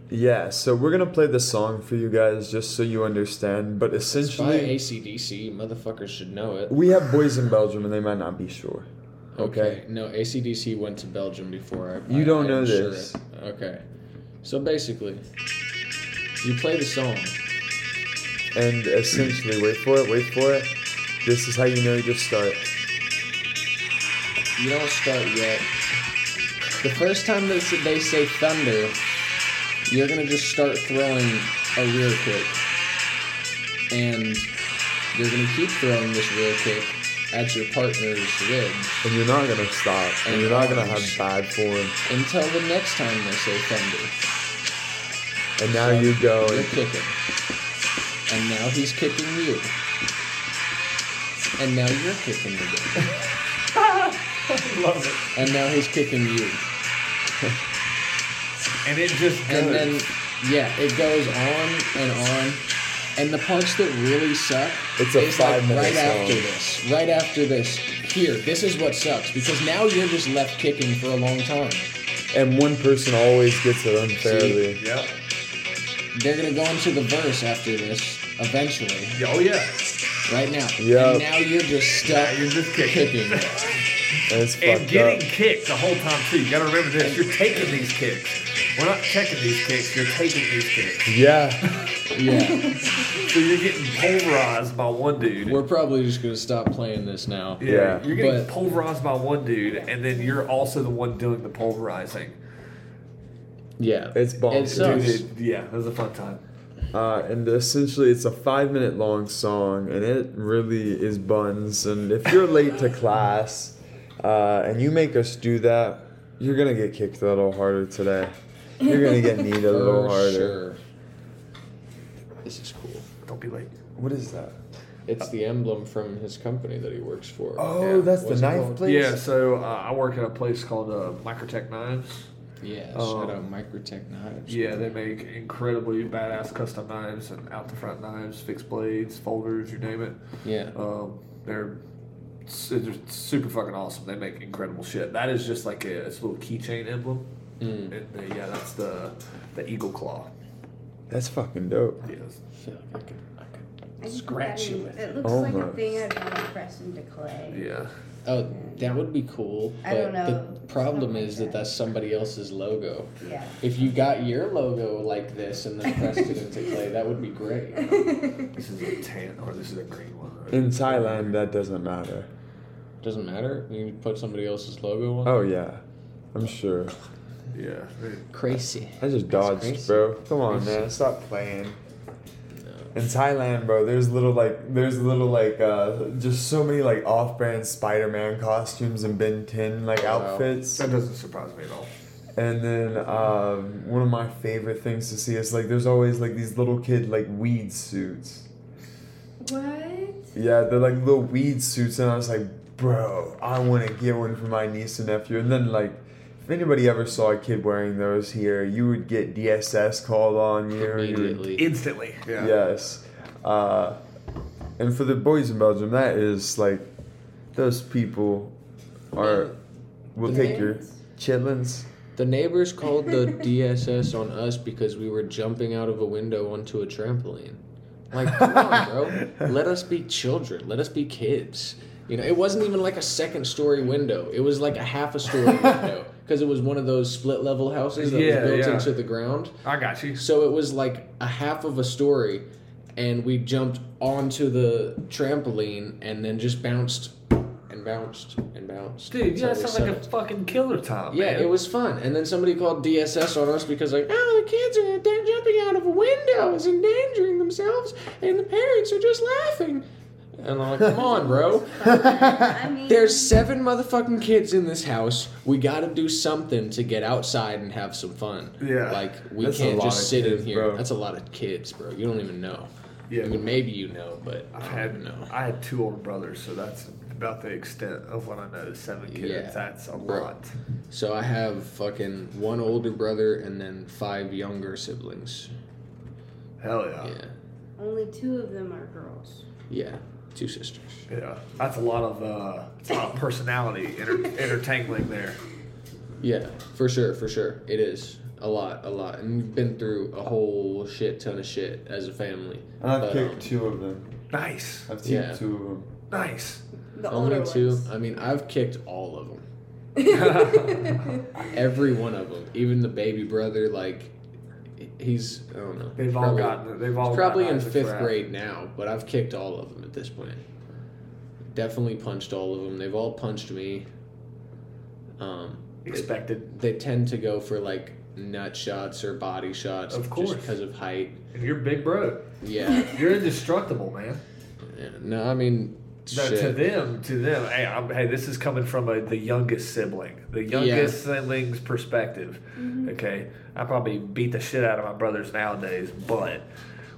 Yeah, so we're gonna play the song for you guys just so you understand. But It's by essentially, ACDC. Motherfuckers should know it. we have boys in Belgium and they might not be sure. Okay. No, ACDC went to Belgium before. I, You I- don't I know sure this. Okay. So basically, you play the song. And essentially, wait for it, wait for it. This is how you know you just start. You don't start yet. The first time they say, they say thunder, you're gonna just start throwing a rear kick, and you're gonna keep throwing this rear kick at your partner's ribs And you're not gonna stop. And you're not gonna have bad form. until the next time they say thunder. And now you go You're and kicking. And now he's kicking you. And now you're kicking again. Love it. And now he's kicking you. And it just goes. And then, yeah, it goes on and on. And the parts that really suck It's a is like five-minute right after this. Right after this. Here, this is what sucks because now you're just left kicking for a long time. and one person always gets it unfairly. Yep. They're gonna go into the verse after this eventually. Oh yeah. Right now. Yep. And now you're just Now stuck you're just kicking. kicking. And it's And fucked getting up. kicked the whole time too. You gotta remember this. You're taking these kicks. We're not checking these kicks. You're taking these kicks. Yeah. Yeah. So you're getting pulverized by one dude. We're probably just gonna stop playing this now. yeah, Yeah. You're getting But- pulverized by one dude, and then you're also the one doing the pulverizing. Yeah. It's It bonkers. sucks. Dude, it- yeah, it was a fun time. Uh, and essentially, it's a five minute long song, and it really is buns. And if you're late to class uh, and you make us do that, you're gonna get kicked a little harder today. You're gonna get kneed a little For harder. sure. This is cool. Don't be late. What is that? It's the emblem from his company that he works for. Oh, Yeah. that's the What's it knife called? place. Yeah, so uh, I work at a place called uh, Microtech Knives. Yeah, Oh. shout out Microtech Knives. Yeah, they make incredibly badass custom knives and out the front knives, fixed blades, folders, you name it. Yeah. Um, they're, su- they're super fucking awesome. They make incredible shit. That is just like a, it's a little keychain emblem. Mm. And the, yeah, that's the the eagle claw. That's fucking dope. Yes. I feel like I could, I could scratch you with it. It looks like a Almost. thing I'd want to press into clay. Yeah. Oh, that would be cool. But I don't know. the problem Something is like that that. that's somebody else's logo. Yeah. If you got your logo like this and then pressed it into clay, that would be great. This is a tan, or this is a green one. Right? In Thailand, that doesn't matter. Doesn't matter. You can put somebody else's logo on. Oh yeah, I'm sure. Yeah. they- crazy. I just dodged, crazy. bro. Come on, Crazy. man. Stop playing. In Thailand, bro, there's little like there's little like uh just so many like off-brand Spider-Man costumes and Ben 10 like Wow. outfits. That doesn't surprise me at all. And then um, one of my favorite things to see is like there's always like these little kid like weed suits. What? Yeah, they're like little weed suits, and I was like, bro, I want to get one for my niece and nephew. And then like, if anybody ever saw a kid wearing those here, you would get DSS called on you. you would- Immediately. Instantly. Yeah. Yes. Uh, and for the boys in Belgium, that is like, those people are will The take your chitlins. The neighbors called the DSS on us because we were jumping out of a window onto a trampoline. Like, come on, bro. Let us be children. Let us be kids. You know, it wasn't even like a second story window. It was like a half a story window because it was one of those split level houses that Yeah, was built yeah. into the ground. I got you. So it was like a half of a story, and we jumped onto the trampoline and then just bounced and bounced and bounced. Dude, yeah, that sounds like a fucking killer time. Yeah, man. it was fun. And then somebody called DSS on us because like, oh, the kids are jumping out of a window, is endangering themselves, and the parents are just laughing. And I'm like, come on, bro. I mean, There's seven motherfucking kids in this house. We got to do something to get outside and have some fun. Yeah. Like we That's can't lot just of sit kids, in here. bro. That's a lot of kids, bro. You don't even know. Yeah. I mean, maybe you know, but I've I don't had even know. I had two older brothers, so that's about the extent of what I know. Seven kids. Yeah. That's a Bro. lot. So I have fucking one older brother and then five younger siblings. Hell yeah. Yeah. only two of them are girls. Yeah. Two sisters. Yeah. That's a lot of uh, a lot of personality inter- intertangling there. Yeah, for sure, for sure. It is. A lot, a lot. And we've been through a whole shit ton of shit as a family. And I've But, kicked um, two of them. Nice. I've teeped Yeah. two of them. Nice. The Only older two. ones. I mean, I've kicked all of them. Every one of them. Even the baby brother, like, he's, I don't know. They've all probably- gotten. They've all probably in fifth wrath. grade now, but I've kicked all of them at this point. Definitely punched all of them. They've all punched me. Um, Expected. they tend to go for like nut shots or body shots Of course. because of height. And you're big bro. Yeah. You're indestructible, man. Yeah. no, I mean, No, to them, to them, hey, I'm, hey, this is coming from a, the youngest sibling, the youngest sibling's perspective. Mm-hmm. Okay, I probably beat the shit out of my brothers nowadays, but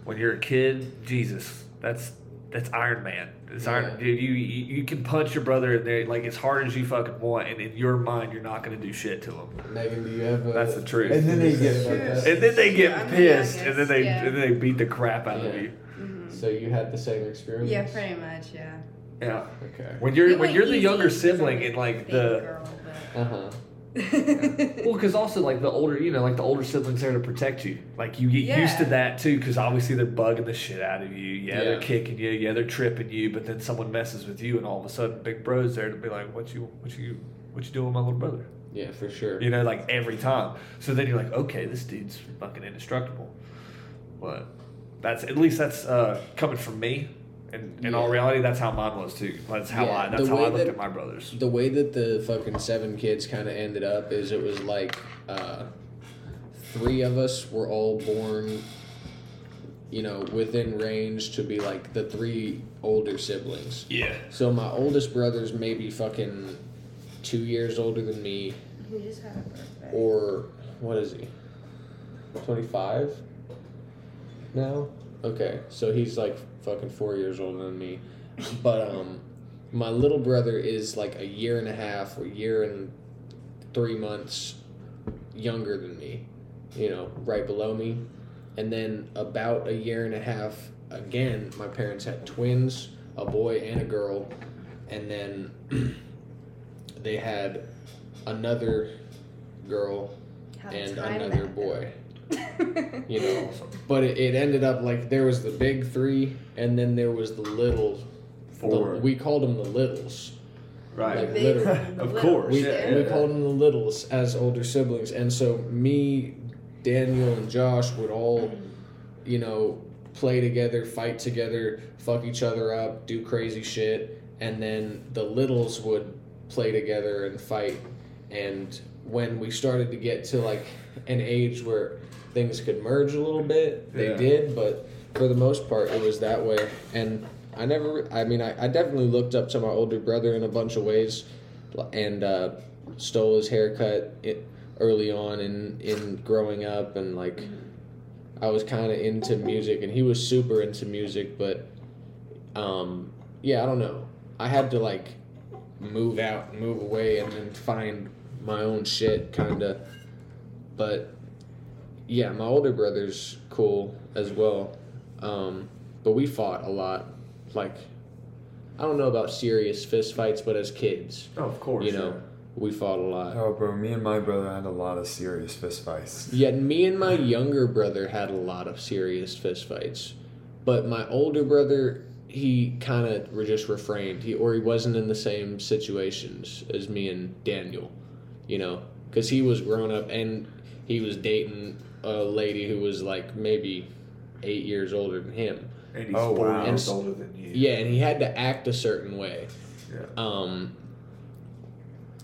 when you're a kid, Jesus, that's that's Iron Man. It's Iron, dude. You, you you can punch your brother in there like as hard as you fucking want, and in your mind, you're not going to do shit to him. Megan, do you have a, That's the truth. And then they get About that? And then they get Yeah, I'm the pissed, and then they yeah. and then they beat the crap out of Yeah. you. Mm-hmm. So you had the same experience? Yeah, pretty much, yeah. Yeah. Okay. When you're It when went you're the easy younger 'cause I'm sibling and like big the girl, Uh huh. but- Well, because also like the older, you know, like the older siblings there to protect you. Like you get used to Yeah. that too, because obviously they're bugging the shit out of you. Yeah, they're Yeah. kicking you. Yeah, they're tripping you. But then someone messes with you, and all of a sudden, Big Bro's there to be like, "What you, what you, what you doing, with my little brother?" Yeah, for sure. You know, like every time. So then you're like, "Okay, this dude's fucking indestructible." But that's at least that's uh, coming from me. And in all reality, that's how mine was too. That's how Yeah, I. That's how I looked that- at my brothers. the way that the fucking seven kids kind of ended up is it was like uh, three of us were all born you know within range to be like the three older siblings Yeah. so my oldest brother's maybe fucking two years older than me He just had a birthday. or what is he 25 now okay so he's like fucking four years older than me. But um my little brother is like a year and a half or year and three months younger than me you know right below me. And then about a year and a half again my parents had twins a boy and a girl. And then they had another girl How and another boy. you know but it, it ended up like there was the big three and then there was the little the, Four. we called them the littles Right. Like, Big literally. the Of little, course, we, yeah, we yeah. called them the littles as older siblings and so me daniel and josh would all you know play together fight together fuck each other up do crazy shit and then the littles would play together and fight and when we started to get to like an age where things could merge a little bit they Yeah. did but for the most part it was that way and i never i mean i, I definitely looked up to my older brother in a bunch of ways and uh, stole his haircut it, early on in in growing up and like I was kind of into music and he was super into music but um yeah I don't know I had to like move out, move away, and then find my own shit, kind of. But yeah, my older brother's cool as well. Um, but we fought a lot. Like, I don't know about serious fist fights, but as kids, Oh, of course. you know, we fought a lot. Oh, bro, me and my brother had a lot of serious fist fights. Yet me and my younger brother had a lot of serious fist fights, but my older brother he kind of just refrained. He or he wasn't in the same situations as me and Daniel, you know, because he was grown up and he was dating a lady who was like maybe eight years older than him. And he's Oh, four wow. years And- older than you. Yeah, and he had to act a certain way. Yeah. um,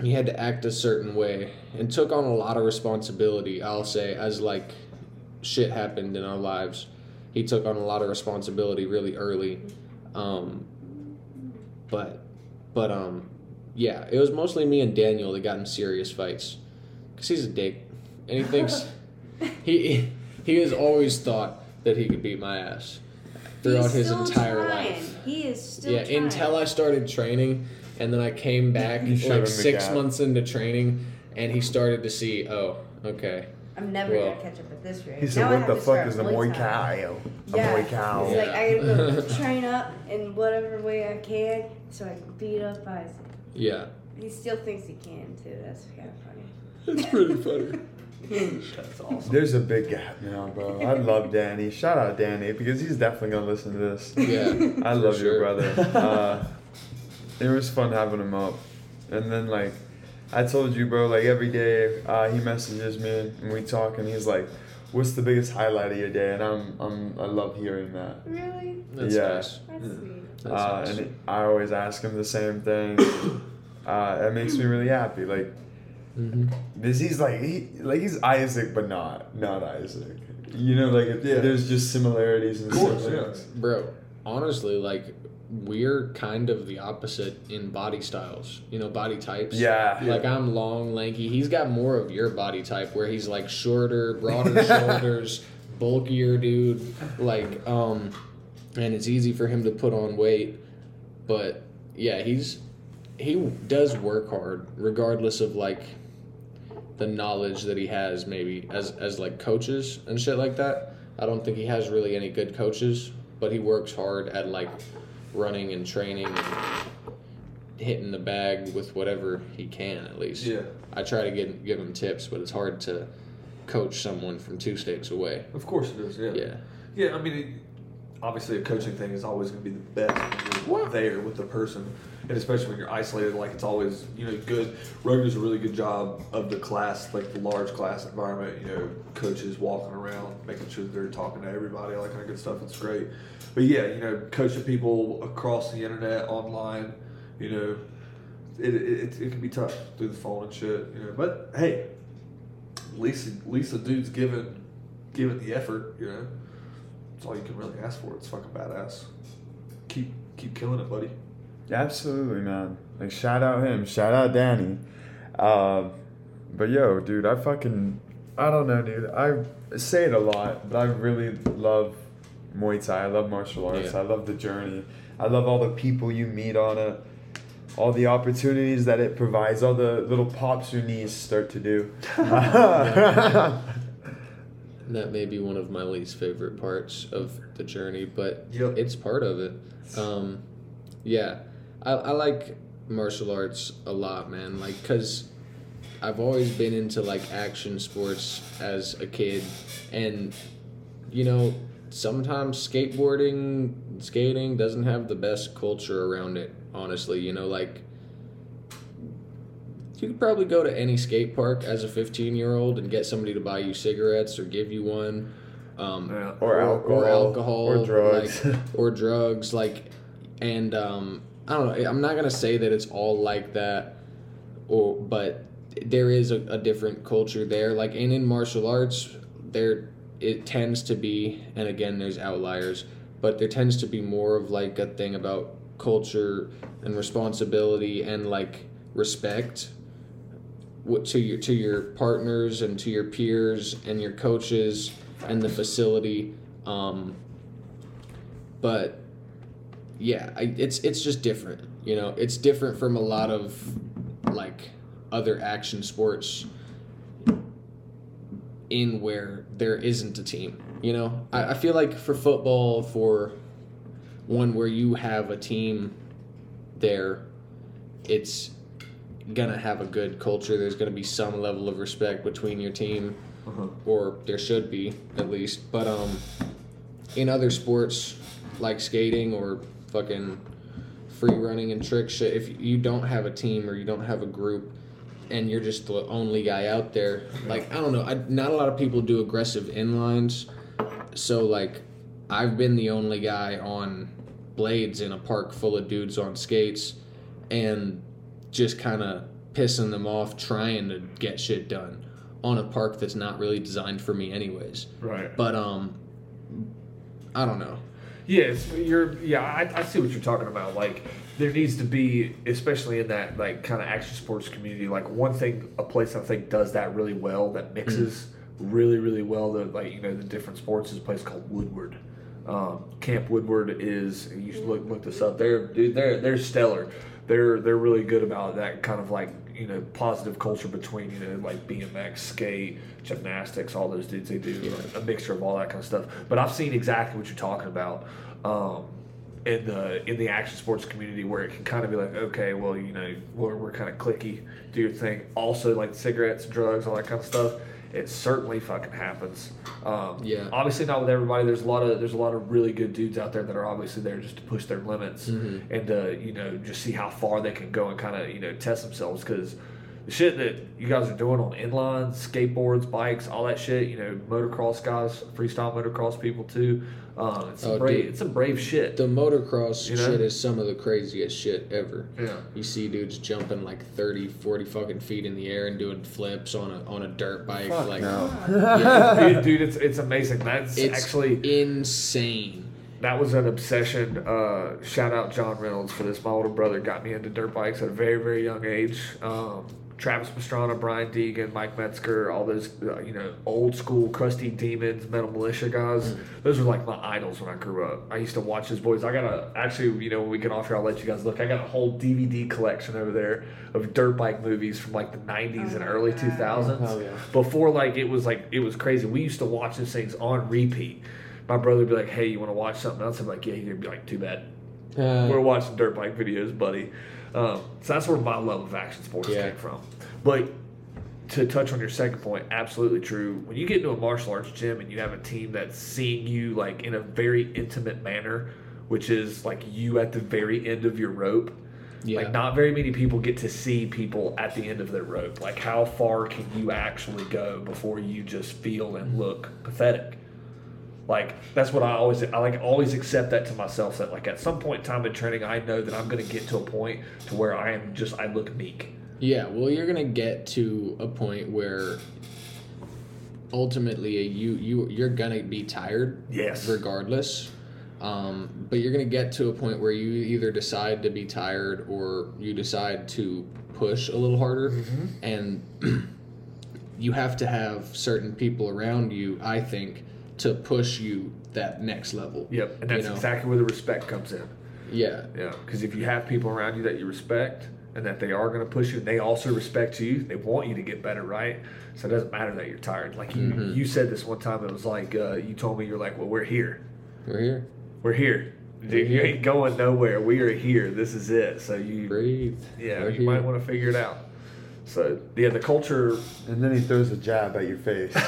he had to act a certain way and took on a lot of responsibility i'll say as like shit happened in our lives he took on a lot of responsibility really early um, but but um yeah it was mostly me and daniel that got in serious fights because he's a dick and he thinks he he has always thought that he could beat my ass throughout He's his still entire trying. life He is still yeah, trying. until I started training, and then I came back You showed him like six gap. months into training, and he started to see, oh, okay, I'm never Well- gonna catch up at this rate. He Now said, I "What have the to fuck is the Muay Muay Thai." Thai? A Yeah. Muay Cow." He's like, I gotta go train up in whatever way I can so I can beat up Isaac. yeah, He still thinks he can too. That's kind of funny. it's pretty funny. That's awesome. There's a big gap now, bro. I love Danny. Shout out Danny because he's definitely gonna listen to this. Yeah, I love sure. your brother. Uh, it was fun having him up, and then like I told you, bro. Like every day, uh, he messages me and we talk, and he's like, "What's the biggest highlight of your day?" And I'm, I'm, I love hearing that. Really? That's Yeah. nice. That's sweet. That's Uh, nice. and I always ask him the same thing. uh, it makes me really happy. Like, hmm because he's like he like he's Isaac, but not not Isaac. You know, like Yeah. there's just similarities and Of course, siblings. Bro, honestly, like we're kind of the opposite in body styles. You know, body types. Yeah. Like I'm long, lanky. He's got more of your body type, where he's like shorter, broader shoulders, bulkier dude. Like, um, and it's easy for him to put on weight. But yeah, he's he does work hard, regardless of like the knowledge that he has, maybe as as like coaches and shit like that. I don't think he has really any good coaches, but he works hard at like running and training and hitting the bag with whatever he can at least. Yeah. I try to give give him tips, but it's hard to coach someone from two states away. Of course it is. Yeah. Yeah. Yeah, I mean, it, obviously, a coaching thing is always going to be the best when you're there with the person, and especially when you're isolated. Like it's always, you know, good. Rogue does a really good job of the class, like the large class environment. You know, coaches walking around, making sure they're talking to everybody, all that kind of good stuff. It's great. But yeah, you know, coaching people across the internet, online, you know, it it, it, it can be tough through the phone and shit. You know, but hey, Lisa Lisa dude's giving giving the effort. You know. it's all you can really ask for. It's fucking badass. Keep keep killing it, buddy. Absolutely, man. Like shout out him, shout out Danny. Uh, but yo, dude, I fucking I don't know, dude. I say it a lot, but I really love Muay Thai. I love martial arts. Yeah. I love the journey. I love all the people you meet on it. All the opportunities that it provides, all the little pops your knees start to do. That may be one of my least favorite parts of the journey, but Yep. it's part of it. Um, yeah, I, I like martial arts a lot, man. Like, cause I've always been into like action sports as a kid, and you know, sometimes skateboarding, skating doesn't have the best culture around it. Honestly, you know, like you could probably go to any skate park as a 15 year old and get somebody to buy you cigarettes or give you one. Um, Yeah. or, alcohol, or alcohol or drugs. like, or drugs like and um i don't know i'm not gonna say that it's all like that or but there is a, a different culture there. Like and in martial arts there it tends to be and again there's outliers but there tends to be more of like a thing about culture and responsibility and like respect to your to your partners and to your peers and your coaches and the facility um, but yeah, I, it's it's just different. You know, it's different from a lot of like other action sports in where there isn't a team. You know, I, I feel like for football, for one where you have a team there, it's gonna have a good culture. There's gonna be some level of respect between your team, Uh-huh. or there should be at least. But um, in other sports like skating or fucking free running and trick shit, if you don't have a team or you don't have a group, and you're just the only guy out there, like I don't know, I, not a lot of people do aggressive inlines, so like I've been the only guy on blades in a park full of dudes on skates, and just kind of pissing them off trying to get shit done on a park that's not really designed for me anyways. Right. But um I don't know. Yes, you're. Yeah, I, I see what you're talking about. Like, there needs to be, especially in that like kind of action sports community. Like one thing, a place I think does that really well, that mixes really, really well. The like you know the different sports is a place called Woodward. Um, Camp Woodward is. You should look look this up. They're dude. They're they're stellar. They're they're really good about that kind of like you know positive culture between you know like BMX, skate, gymnastics, all those dudes. They do like, a mixture of all that kind of stuff. But I've seen exactly what you're talking about. Um, in the in the action sports community where it can kind of be like okay well you know we're, we're kind of clicky do your thing also like cigarettes drugs all that kind of stuff it certainly fucking happens um, Yeah. obviously not with everybody there's a lot of there's a lot of really good dudes out there that are obviously there just to push their limits Mhm. and to you know just see how far they can go and kind of you know test themselves because the shit that you guys are doing on inlines skateboards bikes all that shit you know motocross guys freestyle motocross people too um, it's some Oh, brave dude. it's some brave shit The motocross You know? shit is some of the craziest shit ever. yeah You see dudes jumping like 30, 40 fucking feet in the air and doing flips on a on a dirt bike Fuck like no. yeah, dude, dude, it's it's amazing. That's it's actually insane. that was an obsession. Uh, shout out John Reynolds for this. My older brother got me into dirt bikes at a very very young age. Um, Travis Pastrana, Brian Deegan, Mike Metzger, all those uh, you know old school crusty demons, Metal Mulisha guys. Those were like my idols when I grew up. I used to watch those boys. I got a actually you know when we get off here, I'll let you guys look. I got a whole DVD collection over there of dirt bike movies from like the '90s and early 2000s Oh, yeah. before like it was like it was crazy. We used to watch these things on repeat. My brother would be like, "Hey, you want to watch something else?" I'm like, "Yeah." He'd be like, "Too bad. Uh, We're watching dirt bike videos, buddy." Um, so that's where my love of action sports Yeah. came from. But to touch on your second point, absolutely true. When you get into a martial arts gym and you have a team that's seeing you like in a very intimate manner, which is like you at the very end of your rope. Yeah. Like not very many people get to see people at the end of their rope. Like how far can you actually go before you just feel and look pathetic? Like that's what I always I like always accept that to myself that like at some point in time in training I know that I'm gonna get to a point to where I am just I look meek. Yeah, well, you're gonna get to a point where ultimately you you you're gonna be tired, Yes. regardless. Um, but you're gonna get to a point where you either decide to be tired or you decide to push a little harder, Mm-hmm. and you have to have certain people around you. I think to push you that next level. Yep. And You that's know? exactly where the respect comes in. Yeah, Yeah. Because if you have people around you that you respect and that they are going to push you and they also respect you, they want you to get better, right? So it doesn't matter that you're tired. Like you, Mhm. you said this one time, it was like uh, you told me you're like, well, we're here. we're here. We're here. Dude, you ain't going nowhere. We are here. This is it. So you, Breathe. yeah, We're you here. might want to figure it out. So yeah, the culture, And then he throws a jab at your face.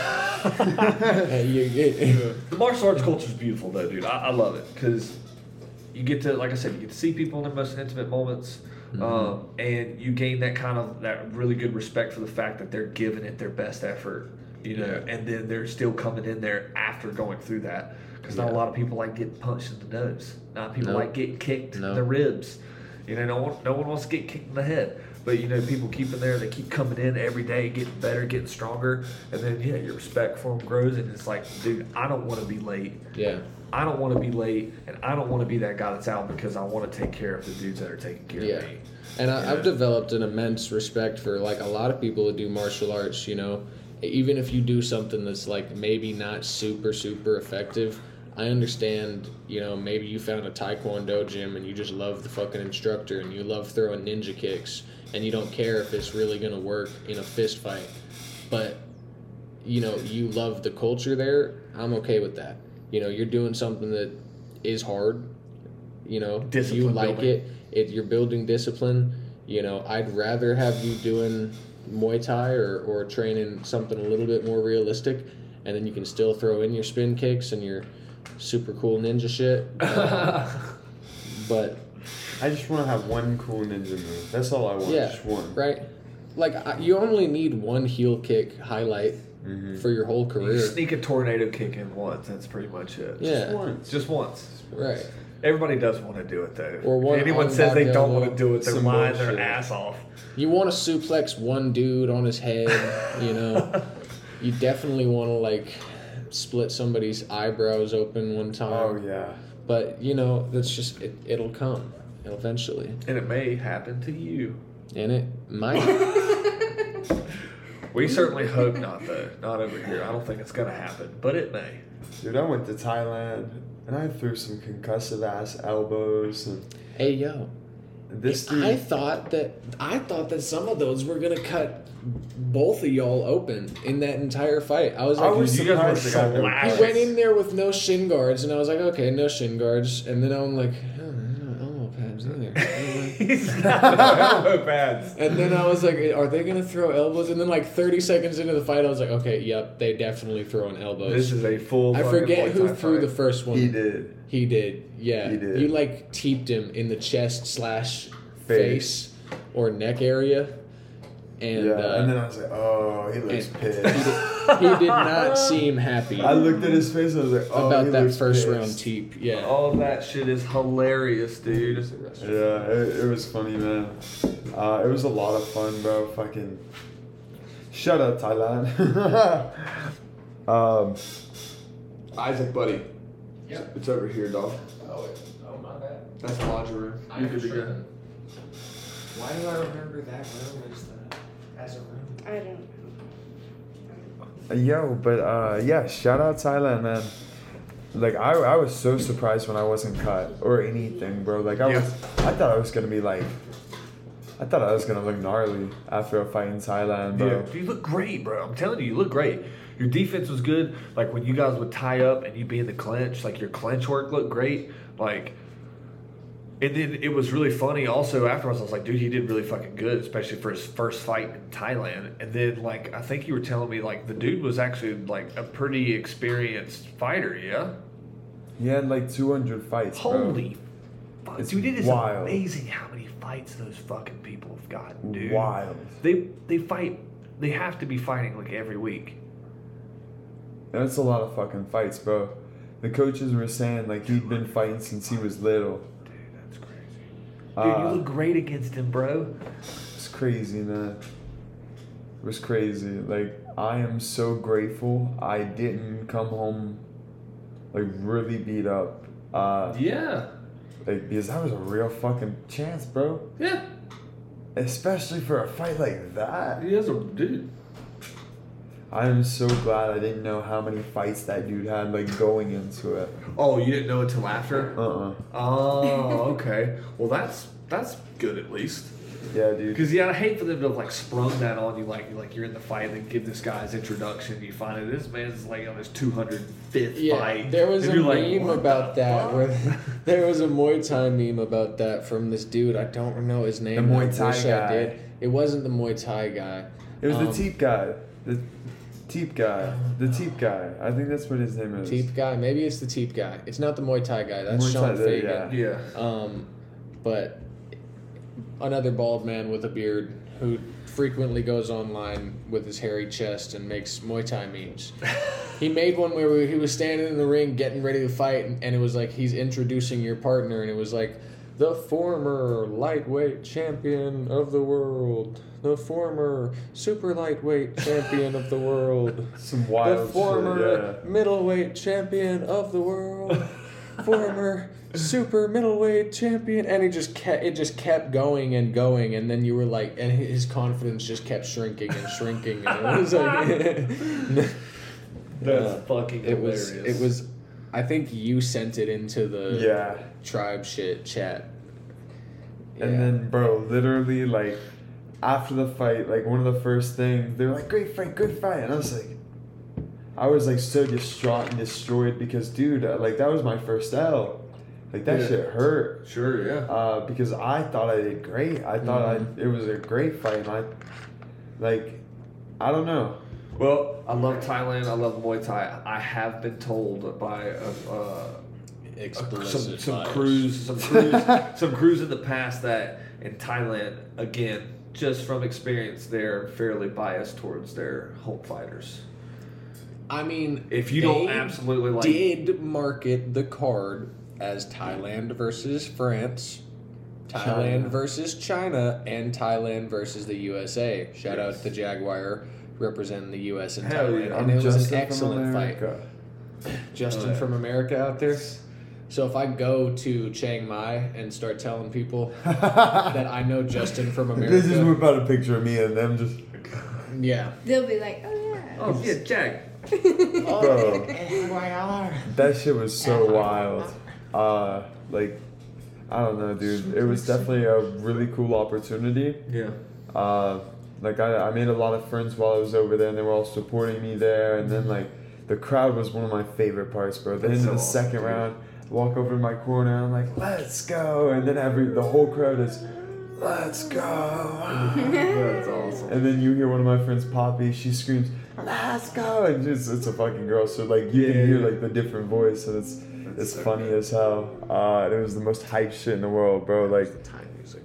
Hey, you, you, the martial arts culture is beautiful though, dude. I, I love it because you get to, like I said, you get to see people in their most intimate moments, um, and you gain that kind of that really good respect for the fact that they're giving it their best effort, you know, Yeah. and then they're still coming in there after going through that. Because not a lot of people like getting punched in the nose. Not people No. like getting kicked No. in the ribs. You know, no one, no one wants to get kicked in the head. But you know, people keep in there. They keep coming in every day, getting better, getting stronger, and then yeah, your respect for them grows. And it's like, dude, I don't want to be late. yeah. I don't want to be late, and I don't want to be that guy that's out because I want to take care of the dudes that are taking care Yeah. of me. And I, I've developed an immense respect for like a lot of people that do martial arts. You know, even if you do something that's like maybe not super super effective, I understand, you know, maybe you found a taekwondo gym and you just love the fucking instructor and you love throwing ninja kicks and you don't care if it's really going to work in a fist fight. But you know, you love the culture there. I'm okay with that. You know, you're doing something that is hard. You know, you like building. it. It you're building discipline. You know, I'd rather have you doing Muay Thai or, or training something a little bit more realistic, and then you can still throw in your spin kicks and your super cool ninja shit. Uh, but I just want to have one cool ninja move. That's all I want. yeah, Just one. right. Like I, you only need one heel kick highlight Mm-hmm. for your whole You career. sneak a tornado kick in once. That's pretty much it. Yeah. Just once. Just once. Right. Everybody does want to do it though. Or one if anyone says they don't want to do it, they're lying bullshit. their ass off. You want to suplex one dude on his head, you know. you definitely want to like split somebody's eyebrows open one time. Oh yeah. But you know, that's just it, it'll come eventually, And it may happen to you. and it might. We certainly hope not, though. Not over here. I don't think it's going to happen, but it may. Dude, I went to Thailand and I threw some concussive ass elbows and hey yo, this dude. I thought that I thought that some of those were gonna cut both of y'all open in that entire fight. I was I like, was you guys were surprised I got no shellacked. He went in there with no shin guards, and I was like, okay, no shin guards. And then I'm like, no elbow pads either. He's not elbow pads. and then I was like, are they gonna throw elbows? And then like 30 seconds into the fight, I was like, okay, yep, they definitely throwing This elbows. This is a full. I forget who Thai threw the first one. He did. He did. Yeah. He did. You like teeped him in the chest slash Face. face or neck area, and yeah. uh, and then I was like, oh, he looks pissed. he did not seem happy I looked at his face. I was like, oh, about he that looks first pissed. round teep. Yeah. All that shit is hilarious, dude. Yeah, it, it was funny, man. Uh, it was a lot of fun, bro. Fucking. Shut up, Thailand. um, Isaac, buddy. Yeah. It's over here, dog. Oh, oh my bad. That's the laundry room. You could be tripping. good. Why do I remember that room as the as a room? I don't. Uh, Yo, but uh, yeah, shout out Thailand, man. Like I, I was so surprised when I wasn't cut or anything, bro. Like I Yeah. was, I thought I was gonna be like, I thought I was gonna look gnarly after a fight in Thailand, bro. Yeah, you look great, bro. I'm telling you, you look great. Your defense was good. Like when you guys would tie up and you'd be in the clinch, like your clinch work looked great. Like, and then it was really funny. Also afterwards, I was like, dude, he did really fucking good, especially for his first fight in Thailand. And then like I think you were telling me like the dude was actually like a pretty experienced fighter. Yeah. He had like 200 fights, bro. Holy. Fuck. It's Dude, it is wild. amazing how many fights those fucking people have gotten, dude. Wild. They they fight. They have to be fighting like every week. That's a lot of fucking fights, bro. The coaches were saying like he'd been fighting since he was little. Dude. Dude, Uh, you look great against him, bro. It's crazy, man. It was crazy. Like I am so grateful I didn't come home like really beat up. Uh Yeah. like because that was a real fucking chance, bro. Yeah. Especially for a fight like that. He is a dude. I am so glad I didn't know how many fights that dude had like going into it. Oh, you didn't know until after? Uh uh Oh, okay. Well, that's that's good at least. Yeah, dude. Because yeah, I hate for them to have like sprung that on you, like like you're in the fight, and then give this guy's introduction. You find out this man's like on his 205th Yeah, fight. there was a you're like, meme about that fuck?" where there was a Muay Thai meme about that from this dude. I don't know his name. The and I Muay Thai wish I guy. did. It wasn't the Muay Thai guy. It was Um, the teep guy. The teep guy. The teep guy. I think that's what his name is. Teep guy. Maybe it's the Teep guy. It's not the Muay Thai guy. That's Muay Sean Thai, Fagan. yeah. Yeah. Um, but another bald man with a beard who frequently goes online with his hairy chest and makes Muay Thai memes. he made one where he was standing in the ring getting ready to fight, and, and it was like he's introducing your partner, and it was like the former lightweight champion of the world, the former super lightweight champion of the world. Some wild the former shit, middleweight champion of the world, former super middleweight champion, and it just kept it just kept going and going, and then you were like, and his confidence just kept shrinking and shrinking, and it was like, That's Uh, fucking it was hilarious. it was I think you sent it into the Yeah. tribe shit chat. And then, bro, literally, like, after the fight, like, one of the first things, they were like, great fight, good fight. And I was like, I was, like, so distraught and destroyed because, dude, uh, like, that was my first L. Like, that Yeah. shit hurt. Sure, yeah. Uh, because I thought I did great. I thought I it was a great fight. And I, like, I don't know. Well, I love Thailand. I love Muay Thai. I have been told by uh, uh, Explicit some some crews, some crews, some crews in the past that in Thailand, again, just from experience, they're fairly biased towards their home fighters. I mean, If you don't they absolutely like, did market the card as Thailand versus France, Thailand China. versus China, and Thailand versus the USA. Shout out to Jaguar representing the US and Hell Thailand, yeah. and it was Justin an excellent fight. Justin Oh, yeah. from America out there. So if I go to Chiang Mai and start telling people that I know Justin from They just America, whip out a picture of me and them just, yeah, They'll be like, oh yeah. oh yeah, Jag. bro. That shit was so wild. Uh, like, I don't know, dude. It was definitely a really cool opportunity. Yeah. Uh, like I, I made a lot of friends while I was over there, and they were all supporting me there. And then like the crowd was one of my favorite parts, bro. The That's end of the awesome, second dude. round, I walk over to my corner, I'm like, "Let's go!" And then every the whole crowd is, "Let's go!" That's awesome. and then you hear one of my friends, Poppy, she screams, "Let's go!" And just it's a fucking girl, so like you Yeah, can hear yeah. like the different voice, and it's it's so funny good. as hell. Uh, and it was the most hype shit in the world, bro. Like. Thai music.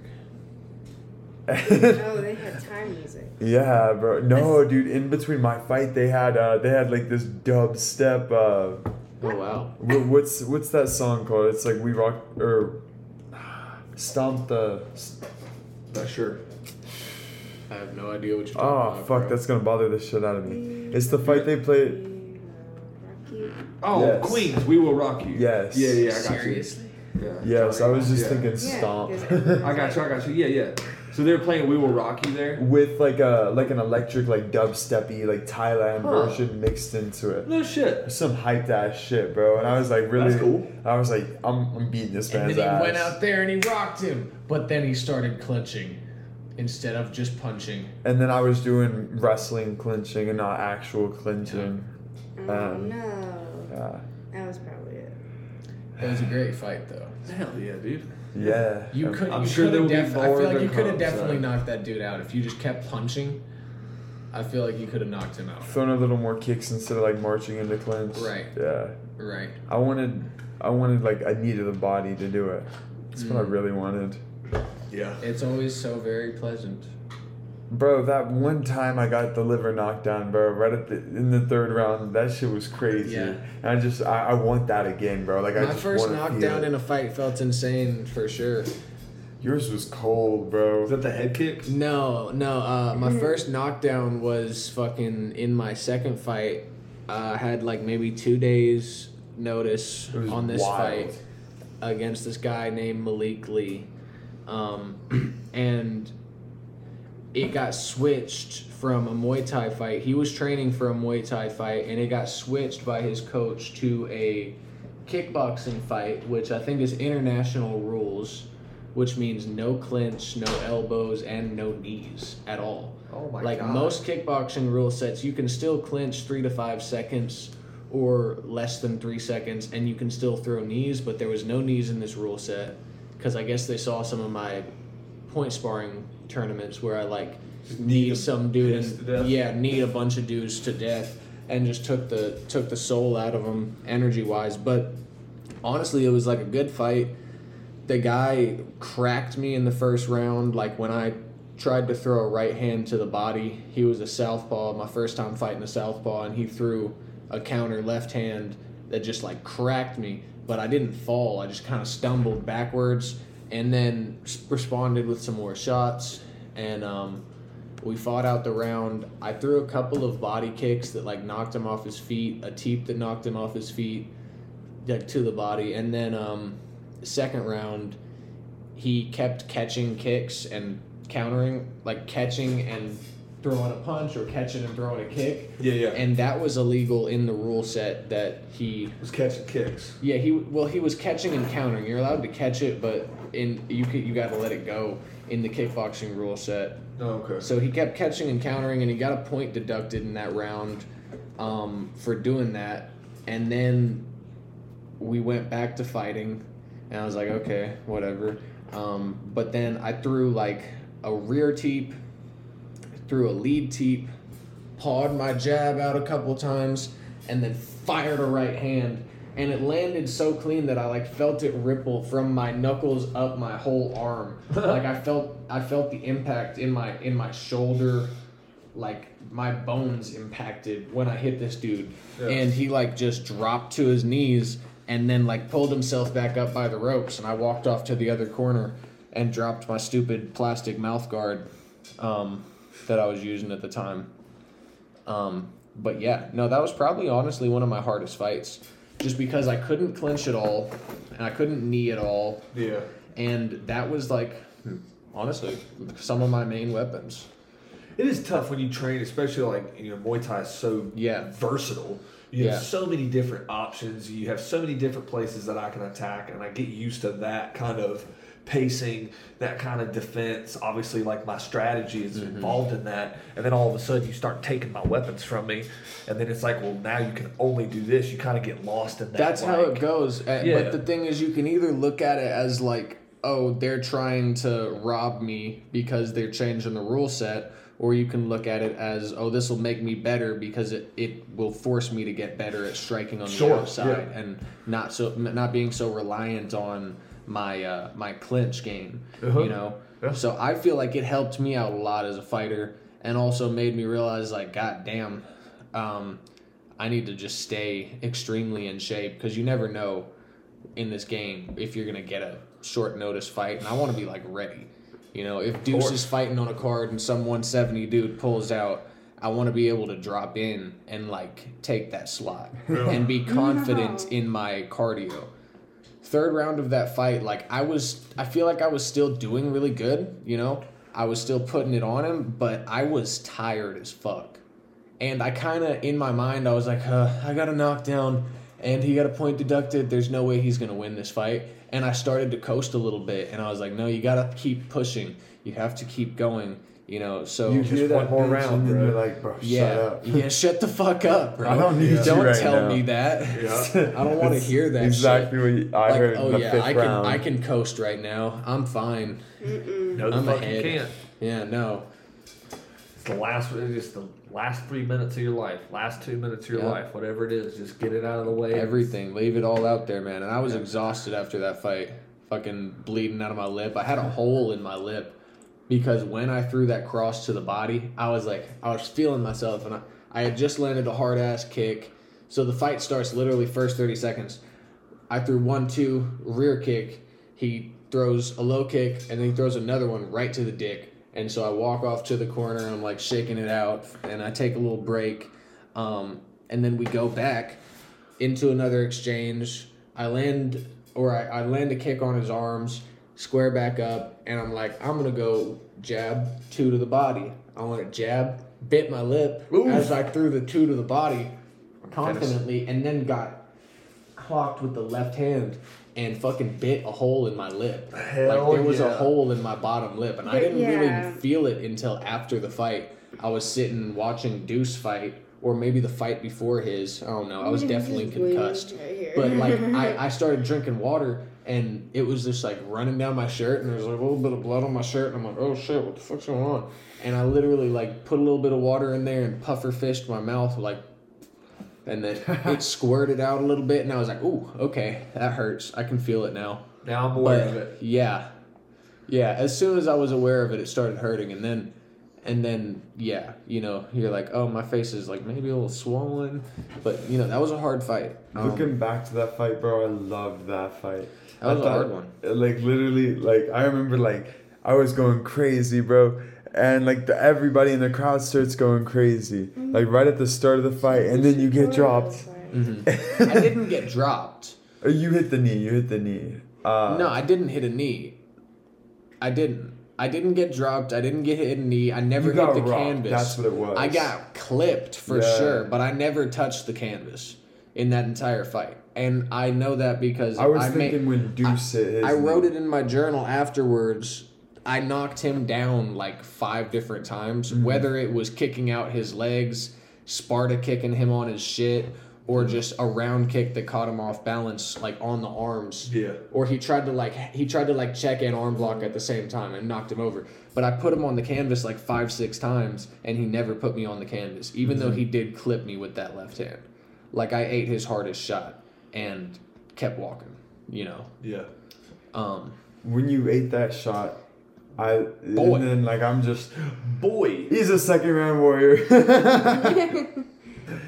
Oh, they had time music. Yeah, bro. No, dude. In between my fight, they had uh, they had like this dubstep. Uh, Oh wow. what's what's that song called? It's like we rock or stomp the. Not sure. I have no idea what you're Oh talking ah, about. fuck, bro. that's gonna bother the shit out of me. It's the fight they played. Oh, Yes. Queens, we will rock you. Yes. Yeah, yeah, I got Seriously. you. Yeah. Yes, I was just Yeah. thinking Yeah, stomp. because- I got you. I got you. Yeah, yeah. So they were playing "We Will Rock You" there. With like a like an electric like dubsteppy like Thailand Huh. version mixed into it. No shit. Some hyped ass shit, bro. And I was like really. That's cool. I was like, I'm, I'm beating this And man's then he ass. went out there and he rocked him, but then he started clinching instead of just punching. And then I was doing wrestling clinching and not actual clinching. Oh Um, no. Yeah. That was probably it. It was a great fight though. Hell yeah, dude. Yeah. You could. I'm you sure could there have will be def- I feel like you could have definitely so. knocked that dude out if you just kept punching. I feel like you could have knocked him out. Throwing a little more kicks instead of like marching into clinch. Right. Yeah. Right. I wanted, I wanted like I needed the body to do it. That's what I Mm. really wanted. Yeah. It's always so very pleasant. Bro, that one time I got the liver knocked down, bro, right at the in the third round, that shit was crazy. Yeah. And I just I, I want that again, bro. Like I My just first knockdown feel in a fight felt insane for sure. Yours was cold, bro. Was that the head kick? No, no. Uh, my first knockdown was fucking in my second fight. Uh, I had like maybe two days notice on this wild. fight against this guy named Malik Lee, um, and it got switched from a Muay Thai fight. He was training for a Muay Thai fight, and it got switched by his coach to a kickboxing fight, which I think is international rules, which means no clinch, no elbows, and no knees at all. Oh my like god. most kickboxing rule sets, you can still clinch three to five seconds or less than three seconds, and you can still throw knees, but there was no knees in this rule set because I guess they saw some of my point sparring tournaments where I like Just need some dude dudes and yeah, need a bunch of dudes to death, and just took the took the soul out of them energy wise. But honestly, it was like a good fight. The guy cracked me in the first round. Like when I tried to throw a right hand to the body, he was a southpaw. My first time fighting a southpaw, and he threw a counter left hand that just like cracked me. But I didn't fall. I just kind of stumbled backwards, and then responded with some more shots. And um, we fought out the round. I threw a couple of body kicks that like knocked him off his feet, a teep that knocked him off his feet, like to the body, and then um, second round, he kept catching kicks and countering, like catching and throwing a punch or catching and throwing a kick. Yeah, yeah. And that was illegal in the rule set that he was catching kicks. yeah, he well he was catching and countering. You're allowed to catch it, but in you you got to let it go in the kickboxing rule set. Oh, okay. So he kept catching and countering, and he got a point deducted in that round um, for doing that. And then we went back to fighting, and I was like, okay, whatever. Um, but then I threw like a rear teep, threw a lead teep, pawed my jab out a couple times, and then fired a right hand. And it landed so clean that I like felt it ripple from my knuckles up my whole arm. like I felt I felt the impact in my in my shoulder, like my bones impacted when I hit this dude. Yeah. And he like just dropped to his knees and then like pulled himself back up by the ropes and I walked off to the other corner and dropped my stupid plastic mouth guard um, that I was using at the time. Um, but yeah, no, that was probably honestly one of my hardest fights, just because I couldn't clinch at all, and I couldn't knee at all, Yeah. and that was like, honestly, some of my main weapons. It is tough when you train, especially like you know Muay Thai is so Yeah. versatile. You have Yeah. so many different options. You have so many different places that I can attack, and I get used to that kind of pacing, that kind of defense. Obviously, like my strategy is Mm-hmm. involved in that, and then all of a sudden you start taking my weapons from me, and then it's like, well, now you can only do this. You kind of get lost in that. That's how it goes. Uh, Yeah. But the thing is, you can either look at it as like, oh, they're trying to rob me because they're changing the rule set, or you can look at it as, oh, this will make me better because it, it will force me to get better at striking on the Sure, outside yeah. and not so not being so reliant on my uh, my clinch game. Uh-huh. You know. Yeah. So I feel like it helped me out a lot as a fighter, and also made me realize like, god damn. Um, I need to just stay extremely in shape because you never know in this game if you're gonna get a short notice fight, and I want to be like ready. You know, if Deuce is fighting on a card and some 170 dude pulls out, I want to be able to drop in and like take that slot and be confident in my cardio. Third round of that fight, like I was, I feel like I was still doing really good. You know, I was still putting it on him, but I was tired as fuck. And I kind of, in my mind, I was like, uh, I got a knockdown and he got a point deducted. There's no way he's going to win this fight. And I started to coast a little bit. And I was like, no, you got to keep pushing. You have to keep going, you know? So, You hear one that more round, and bro. you're like, bro, yeah, shut up. yeah, shut the fuck up, bro. I don't need you Don't right tell now. me that. Yeah. I don't want to hear that Exactly shit. what you- I like, heard oh in the yeah, fifth I can round. I can coast right now. I'm fine. No, the I'm fuck ahead. you can't. Yeah, no. It's the last. It's just the last three minutes of your life, last two minutes of your Yeah. life, whatever it is. Just get it out of the way. Everything. Leave it all out there, man. And I was exhausted after that fight. Fucking bleeding out of my lip. I had a hole in my lip because when I threw that cross to the body, I was like, I was feeling myself, and I, I had just landed a hard ass kick. So the fight starts literally first 30 seconds. I threw one, two, rear kick. He throws a low kick, and then he throws another one right to the dick. And so I walk off to the corner, and I'm like shaking it out, and I take a little break. Um, and then we go back into another exchange. I land, or I, I land a kick on his arms, square back up, and I'm like, I'm gonna go jab two to the body. I want to jab, bit my lip Oof. as I threw the two to the body confidently, and then got clocked with the left hand and fucking bit a hole in my lip. Hell like there was a hole in my bottom lip, and I didn't yeah. really feel it until after the fight. I was sitting watching Deuce fight, or maybe the fight before his. I don't know. I was definitely concussed. But like I, I started drinking water and it was just like running down my shirt and there was like a little bit of blood on my shirt and I'm like, oh shit, what the fuck's going on? And I literally like put a little bit of water in there and puffer fished my mouth like and then it squirted out a little bit and I was like, ooh, okay, that hurts. I can feel it now. Now I'm aware But, of it. Yeah. Yeah. As soon as I was aware of it, it started hurting and then and then yeah, you know, you're like, oh my face is like maybe a little swollen. But you know, that was a hard fight. Um, Looking back to that fight, bro, I loved that fight. That was I a hard one. Like literally, like I remember, like I was going crazy, bro, and like the, everybody in the crowd starts going crazy, like right at the start of the fight, and then you get dropped. mhm. I didn't get dropped. You hit the knee. You hit the knee. Uh, No, I didn't hit a knee. I didn't. I didn't get dropped. I didn't get hit in the knee. I never You hit the canvas. that's what it was. I got clipped for Yeah. sure, but I never touched the canvas in that entire fight. And I know that because I was ma- thinking when Deuce hit his I wrote it in my journal afterwards. I knocked him down like five different times, Mm-hmm. whether it was kicking out his legs, Sparta kicking him on his shit. Or just a round kick that caught him off balance, like on the arms. Yeah. Or he tried to like he tried to like check and arm block at the same time and knocked him over. But I put him on the canvas like five six times, and he never put me on the canvas, even though he did clip me with that left hand. Like I ate his hardest shot and kept walking. You know. Yeah. Um, when you ate that shot, I Boy. and then like I'm just Boy. he's a second round warrior.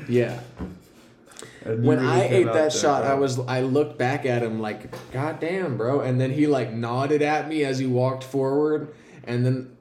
yeah. And you When really I ate that there, shot, I was I looked back at him like, God damn, bro. And then he like nodded at me as he walked forward, and then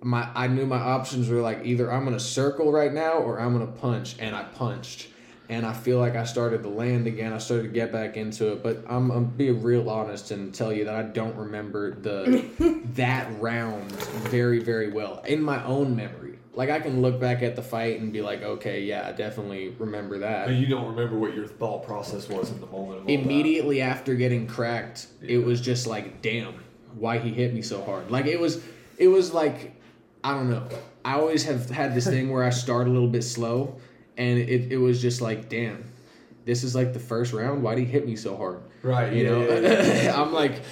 my I knew my options were like either I'm gonna circle right now or I'm gonna punch, and I punched. And I feel like I started to land again. I started to get back into it, but I'm, I'm be real honest and tell you that I don't remember the that round very very well in my own memory. Like I can look back at the fight and be like, okay, yeah, I definitely remember that. But you don't remember what your thought process was in the moment. All that. immediately after getting cracked it was just like damn why he hit me so hard like it was it was like i don't know i always have had this thing where i start a little bit slow and it, it was just like damn this is like the first round why'd he hit me so hard Right. you yeah, know yeah, yeah. i'm like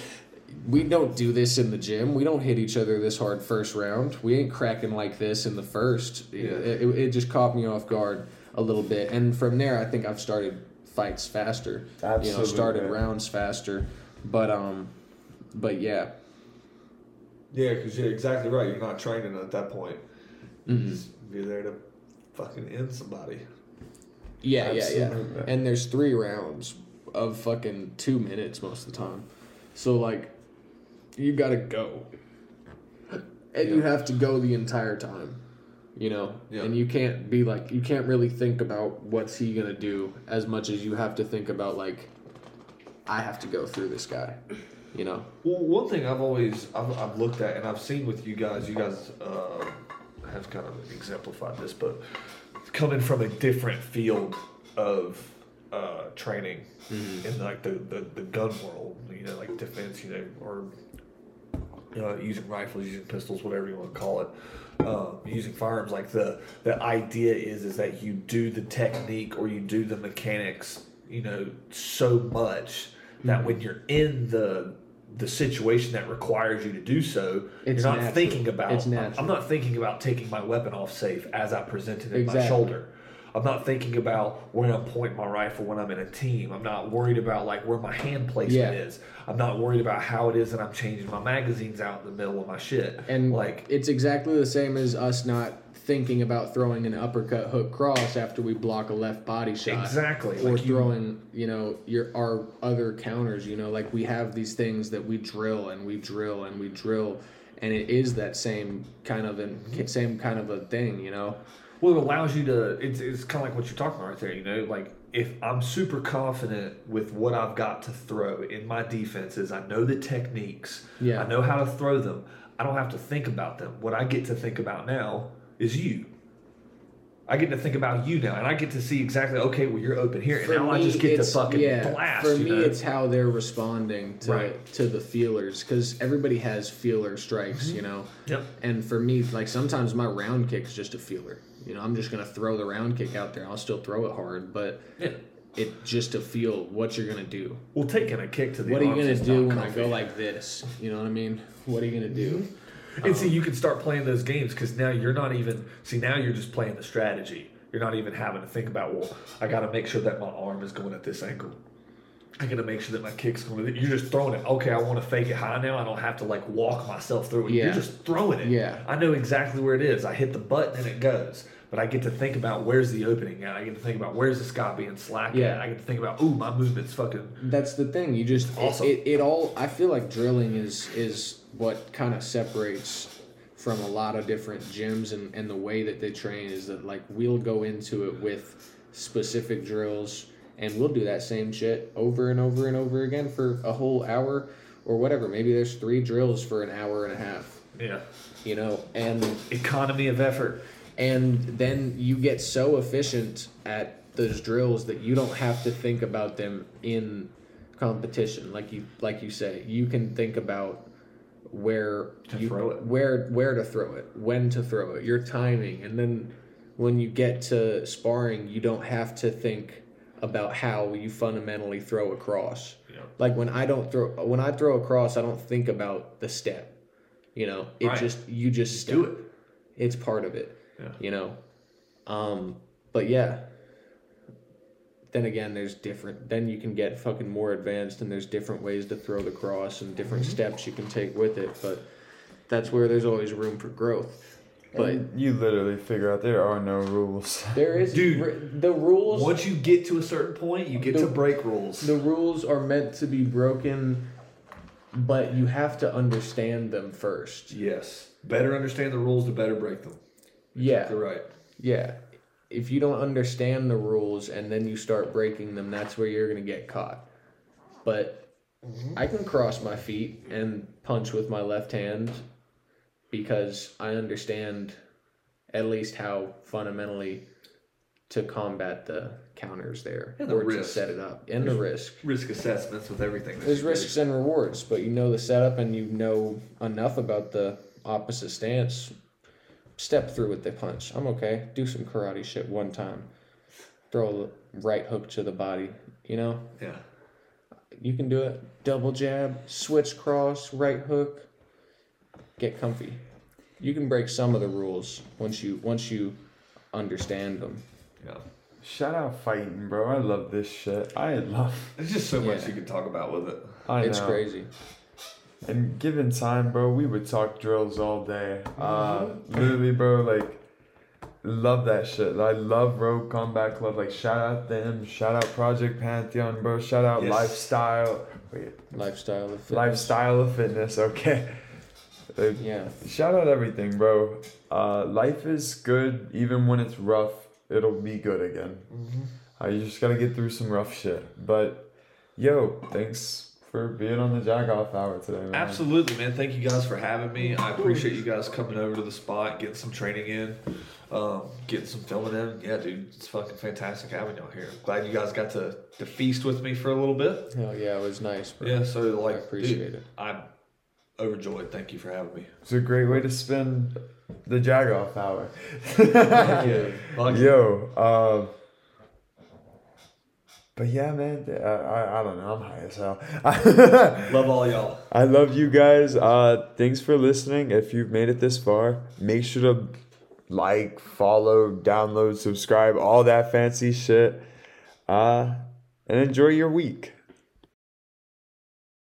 we don't do this in the gym we don't hit each other this hard first round we ain't cracking like this in the first Yeah. it, it, it just caught me off guard a little bit and from there i think i've started fights faster you know Absolutely. started rounds faster but um but yeah Yeah, because you're exactly right. You're not training at that point. Mhm. Just You're there to fucking end somebody. yeah yeah yeah and there's three rounds of fucking two minutes most of the time so like you gotta go. And you have to go the entire time you know? Yeah. and you can't be like you can't really think about what's he gonna do as much as you have to think about like i have to go through this guy you know? Well, one thing I've always I've, I've looked at and I've seen with you guys, you guys uh, have kind of exemplified this, but coming from a different field of uh, training in like the, the, the gun world, you know, like defense, you know, or uh, using rifles, using pistols, whatever you want to call it, uh, using firearms. Like the the idea is is that you do the technique or you do the mechanics, you know, so much that when you're in the the situation that requires you to do so, It's you're not natural. thinking about. I'm- I'm not thinking about taking my weapon off safe as I present it in my shoulder. I'm not thinking about where I'm pointing my rifle when I'm in a team. I'm not worried about like where my hand placement Yeah. is. I'm not worried about how it is that I'm changing my magazines out in the middle of my shit. And like it's exactly the same as us not thinking about throwing an uppercut hook cross after we block a left body shot. Exactly, Or like you- throwing, you know, your our other counters, you know, like we have these things that we drill and we drill and we drill and it is that same kind of an mm-hmm. same kind of a thing, you know. Well, it allows you to. It's, it's kind of like what you're talking about right there. You know, like if I'm super confident with what I've got to throw in my defenses, I know the techniques. Yeah. I know how to throw them. I don't have to think about them. What I get to think about now is you. I get to think about you now, and I get to see exactly. Okay, well, you're open here, and now I just get to fucking yeah, blast. For me, know? it's how they're responding to Right. to the feelers because everybody has feeler strikes, Mm-hmm. you know. Yep. And for me, like sometimes my round kick is just a feeler. You know, I'm just gonna throw the round kick out there. I'll still throw it hard, but Yeah. it just to feel what you're gonna do. Well, taking a kick to the What are you gonna do when I go like this? You know what I mean? What are you gonna do? And see, um, you can start playing those games because now you're not even. See, now you're just playing the strategy. You're not even having to think about, well, I got to make sure that my arm is going at this angle. I got to make sure that my kick's going. You're just throwing it. Okay, I want to fake it high now. I don't have to like walk myself through it. Yeah. You're just throwing it. Yeah. I know exactly where it is. I hit the button and it goes. But I get to think about where's the opening at. I get to think about where's this guy being slack Yeah. at. I get to think about, ooh, my movement's fucking. That's the thing. You just it- it, it, all. I feel like drilling is is what kind of separates from a lot of different gyms and, and the way that they train is that like we'll go into it with specific drills and we'll do that same shit over and over and over again for a whole hour or whatever. Maybe there's three drills for an hour and a half. Yeah. you know, and Economy of effort. And then you get so efficient at those drills that you don't have to think about them in competition like you like you say you can think about where To you throw it. where where to throw it when to throw it your timing and then when you get to sparring you don't have to think about how you fundamentally throw across Yeah. like when i don't throw when i throw across i don't think about the step you know it Right. just you just step. Do it. it's part of it Yeah. you know um but yeah then again there's different then you can get fucking more advanced and there's different ways to throw the cross and different Mm-hmm. steps you can take with it but that's where there's always room for growth but And you literally figure out there are no rules. there is Dude, r- the rules Once you get to a certain point, you get The- to break rules. the rules are meant to be broken but you have to understand them first yes. Better understand the rules, the better break them. Yeah You're right. Yeah. If you don't understand the rules and then you start breaking them, that's where you're going to get caught. But mm-hmm. I can cross my feet and punch with my left hand because I understand at least how fundamentally to combat the counters there And the or to set it up and the risk. Risk assessments with everything. There's do. risks and rewards, but you know the setup and you know enough about the opposite stance. Step through with the punch. I'm okay. Do some karate shit one time. Throw a right hook to the body. You know, Yeah. you can do it. Double jab, switch cross, right hook. Get comfy. You can break some of the rules once you once you understand them. Yeah. Shout out fighting, bro. I love this shit. I love. There's just so much Yeah. you can talk about with it. I it's know. crazy. And given time, bro, we would talk drills all day. Uh, Mm-hmm. literally, bro, like, love that shit. I love Rogue Combat Club. Like, shout out them. Shout out Project Pantheon, bro. Shout out Yes. Lifestyle. Wait, Lifestyle of fitness. Lifestyle of Fitness. Okay. Uh, Yeah. Shout out everything, bro. Uh, life is good even when it's rough. It'll be good again. Uh, you just gotta get through some rough shit. But, yo, thanks for being on the Jagoff Hour today, man. Absolutely, man. Thank you guys for having me. I appreciate you guys coming over to the spot, getting some training in, um, getting some filming in. Yeah, dude, it's fucking fantastic having y'all here. Glad you guys got to, to feast with me for a little bit. Hell yeah, it was nice, bro. Yeah, so like, I appreciate dude, it. I'm overjoyed. Thank you for having me. It's a great way to spend the Jagoff Hour. Thank you. Fuck you. Yo, uh, but yeah, man, I, I, I don't know. I'm high as hell. Love all y'all. I love you guys. Uh, thanks for listening. If you've made it this far, make sure to like, follow, download, subscribe, all that fancy shit. Uh, and enjoy your week.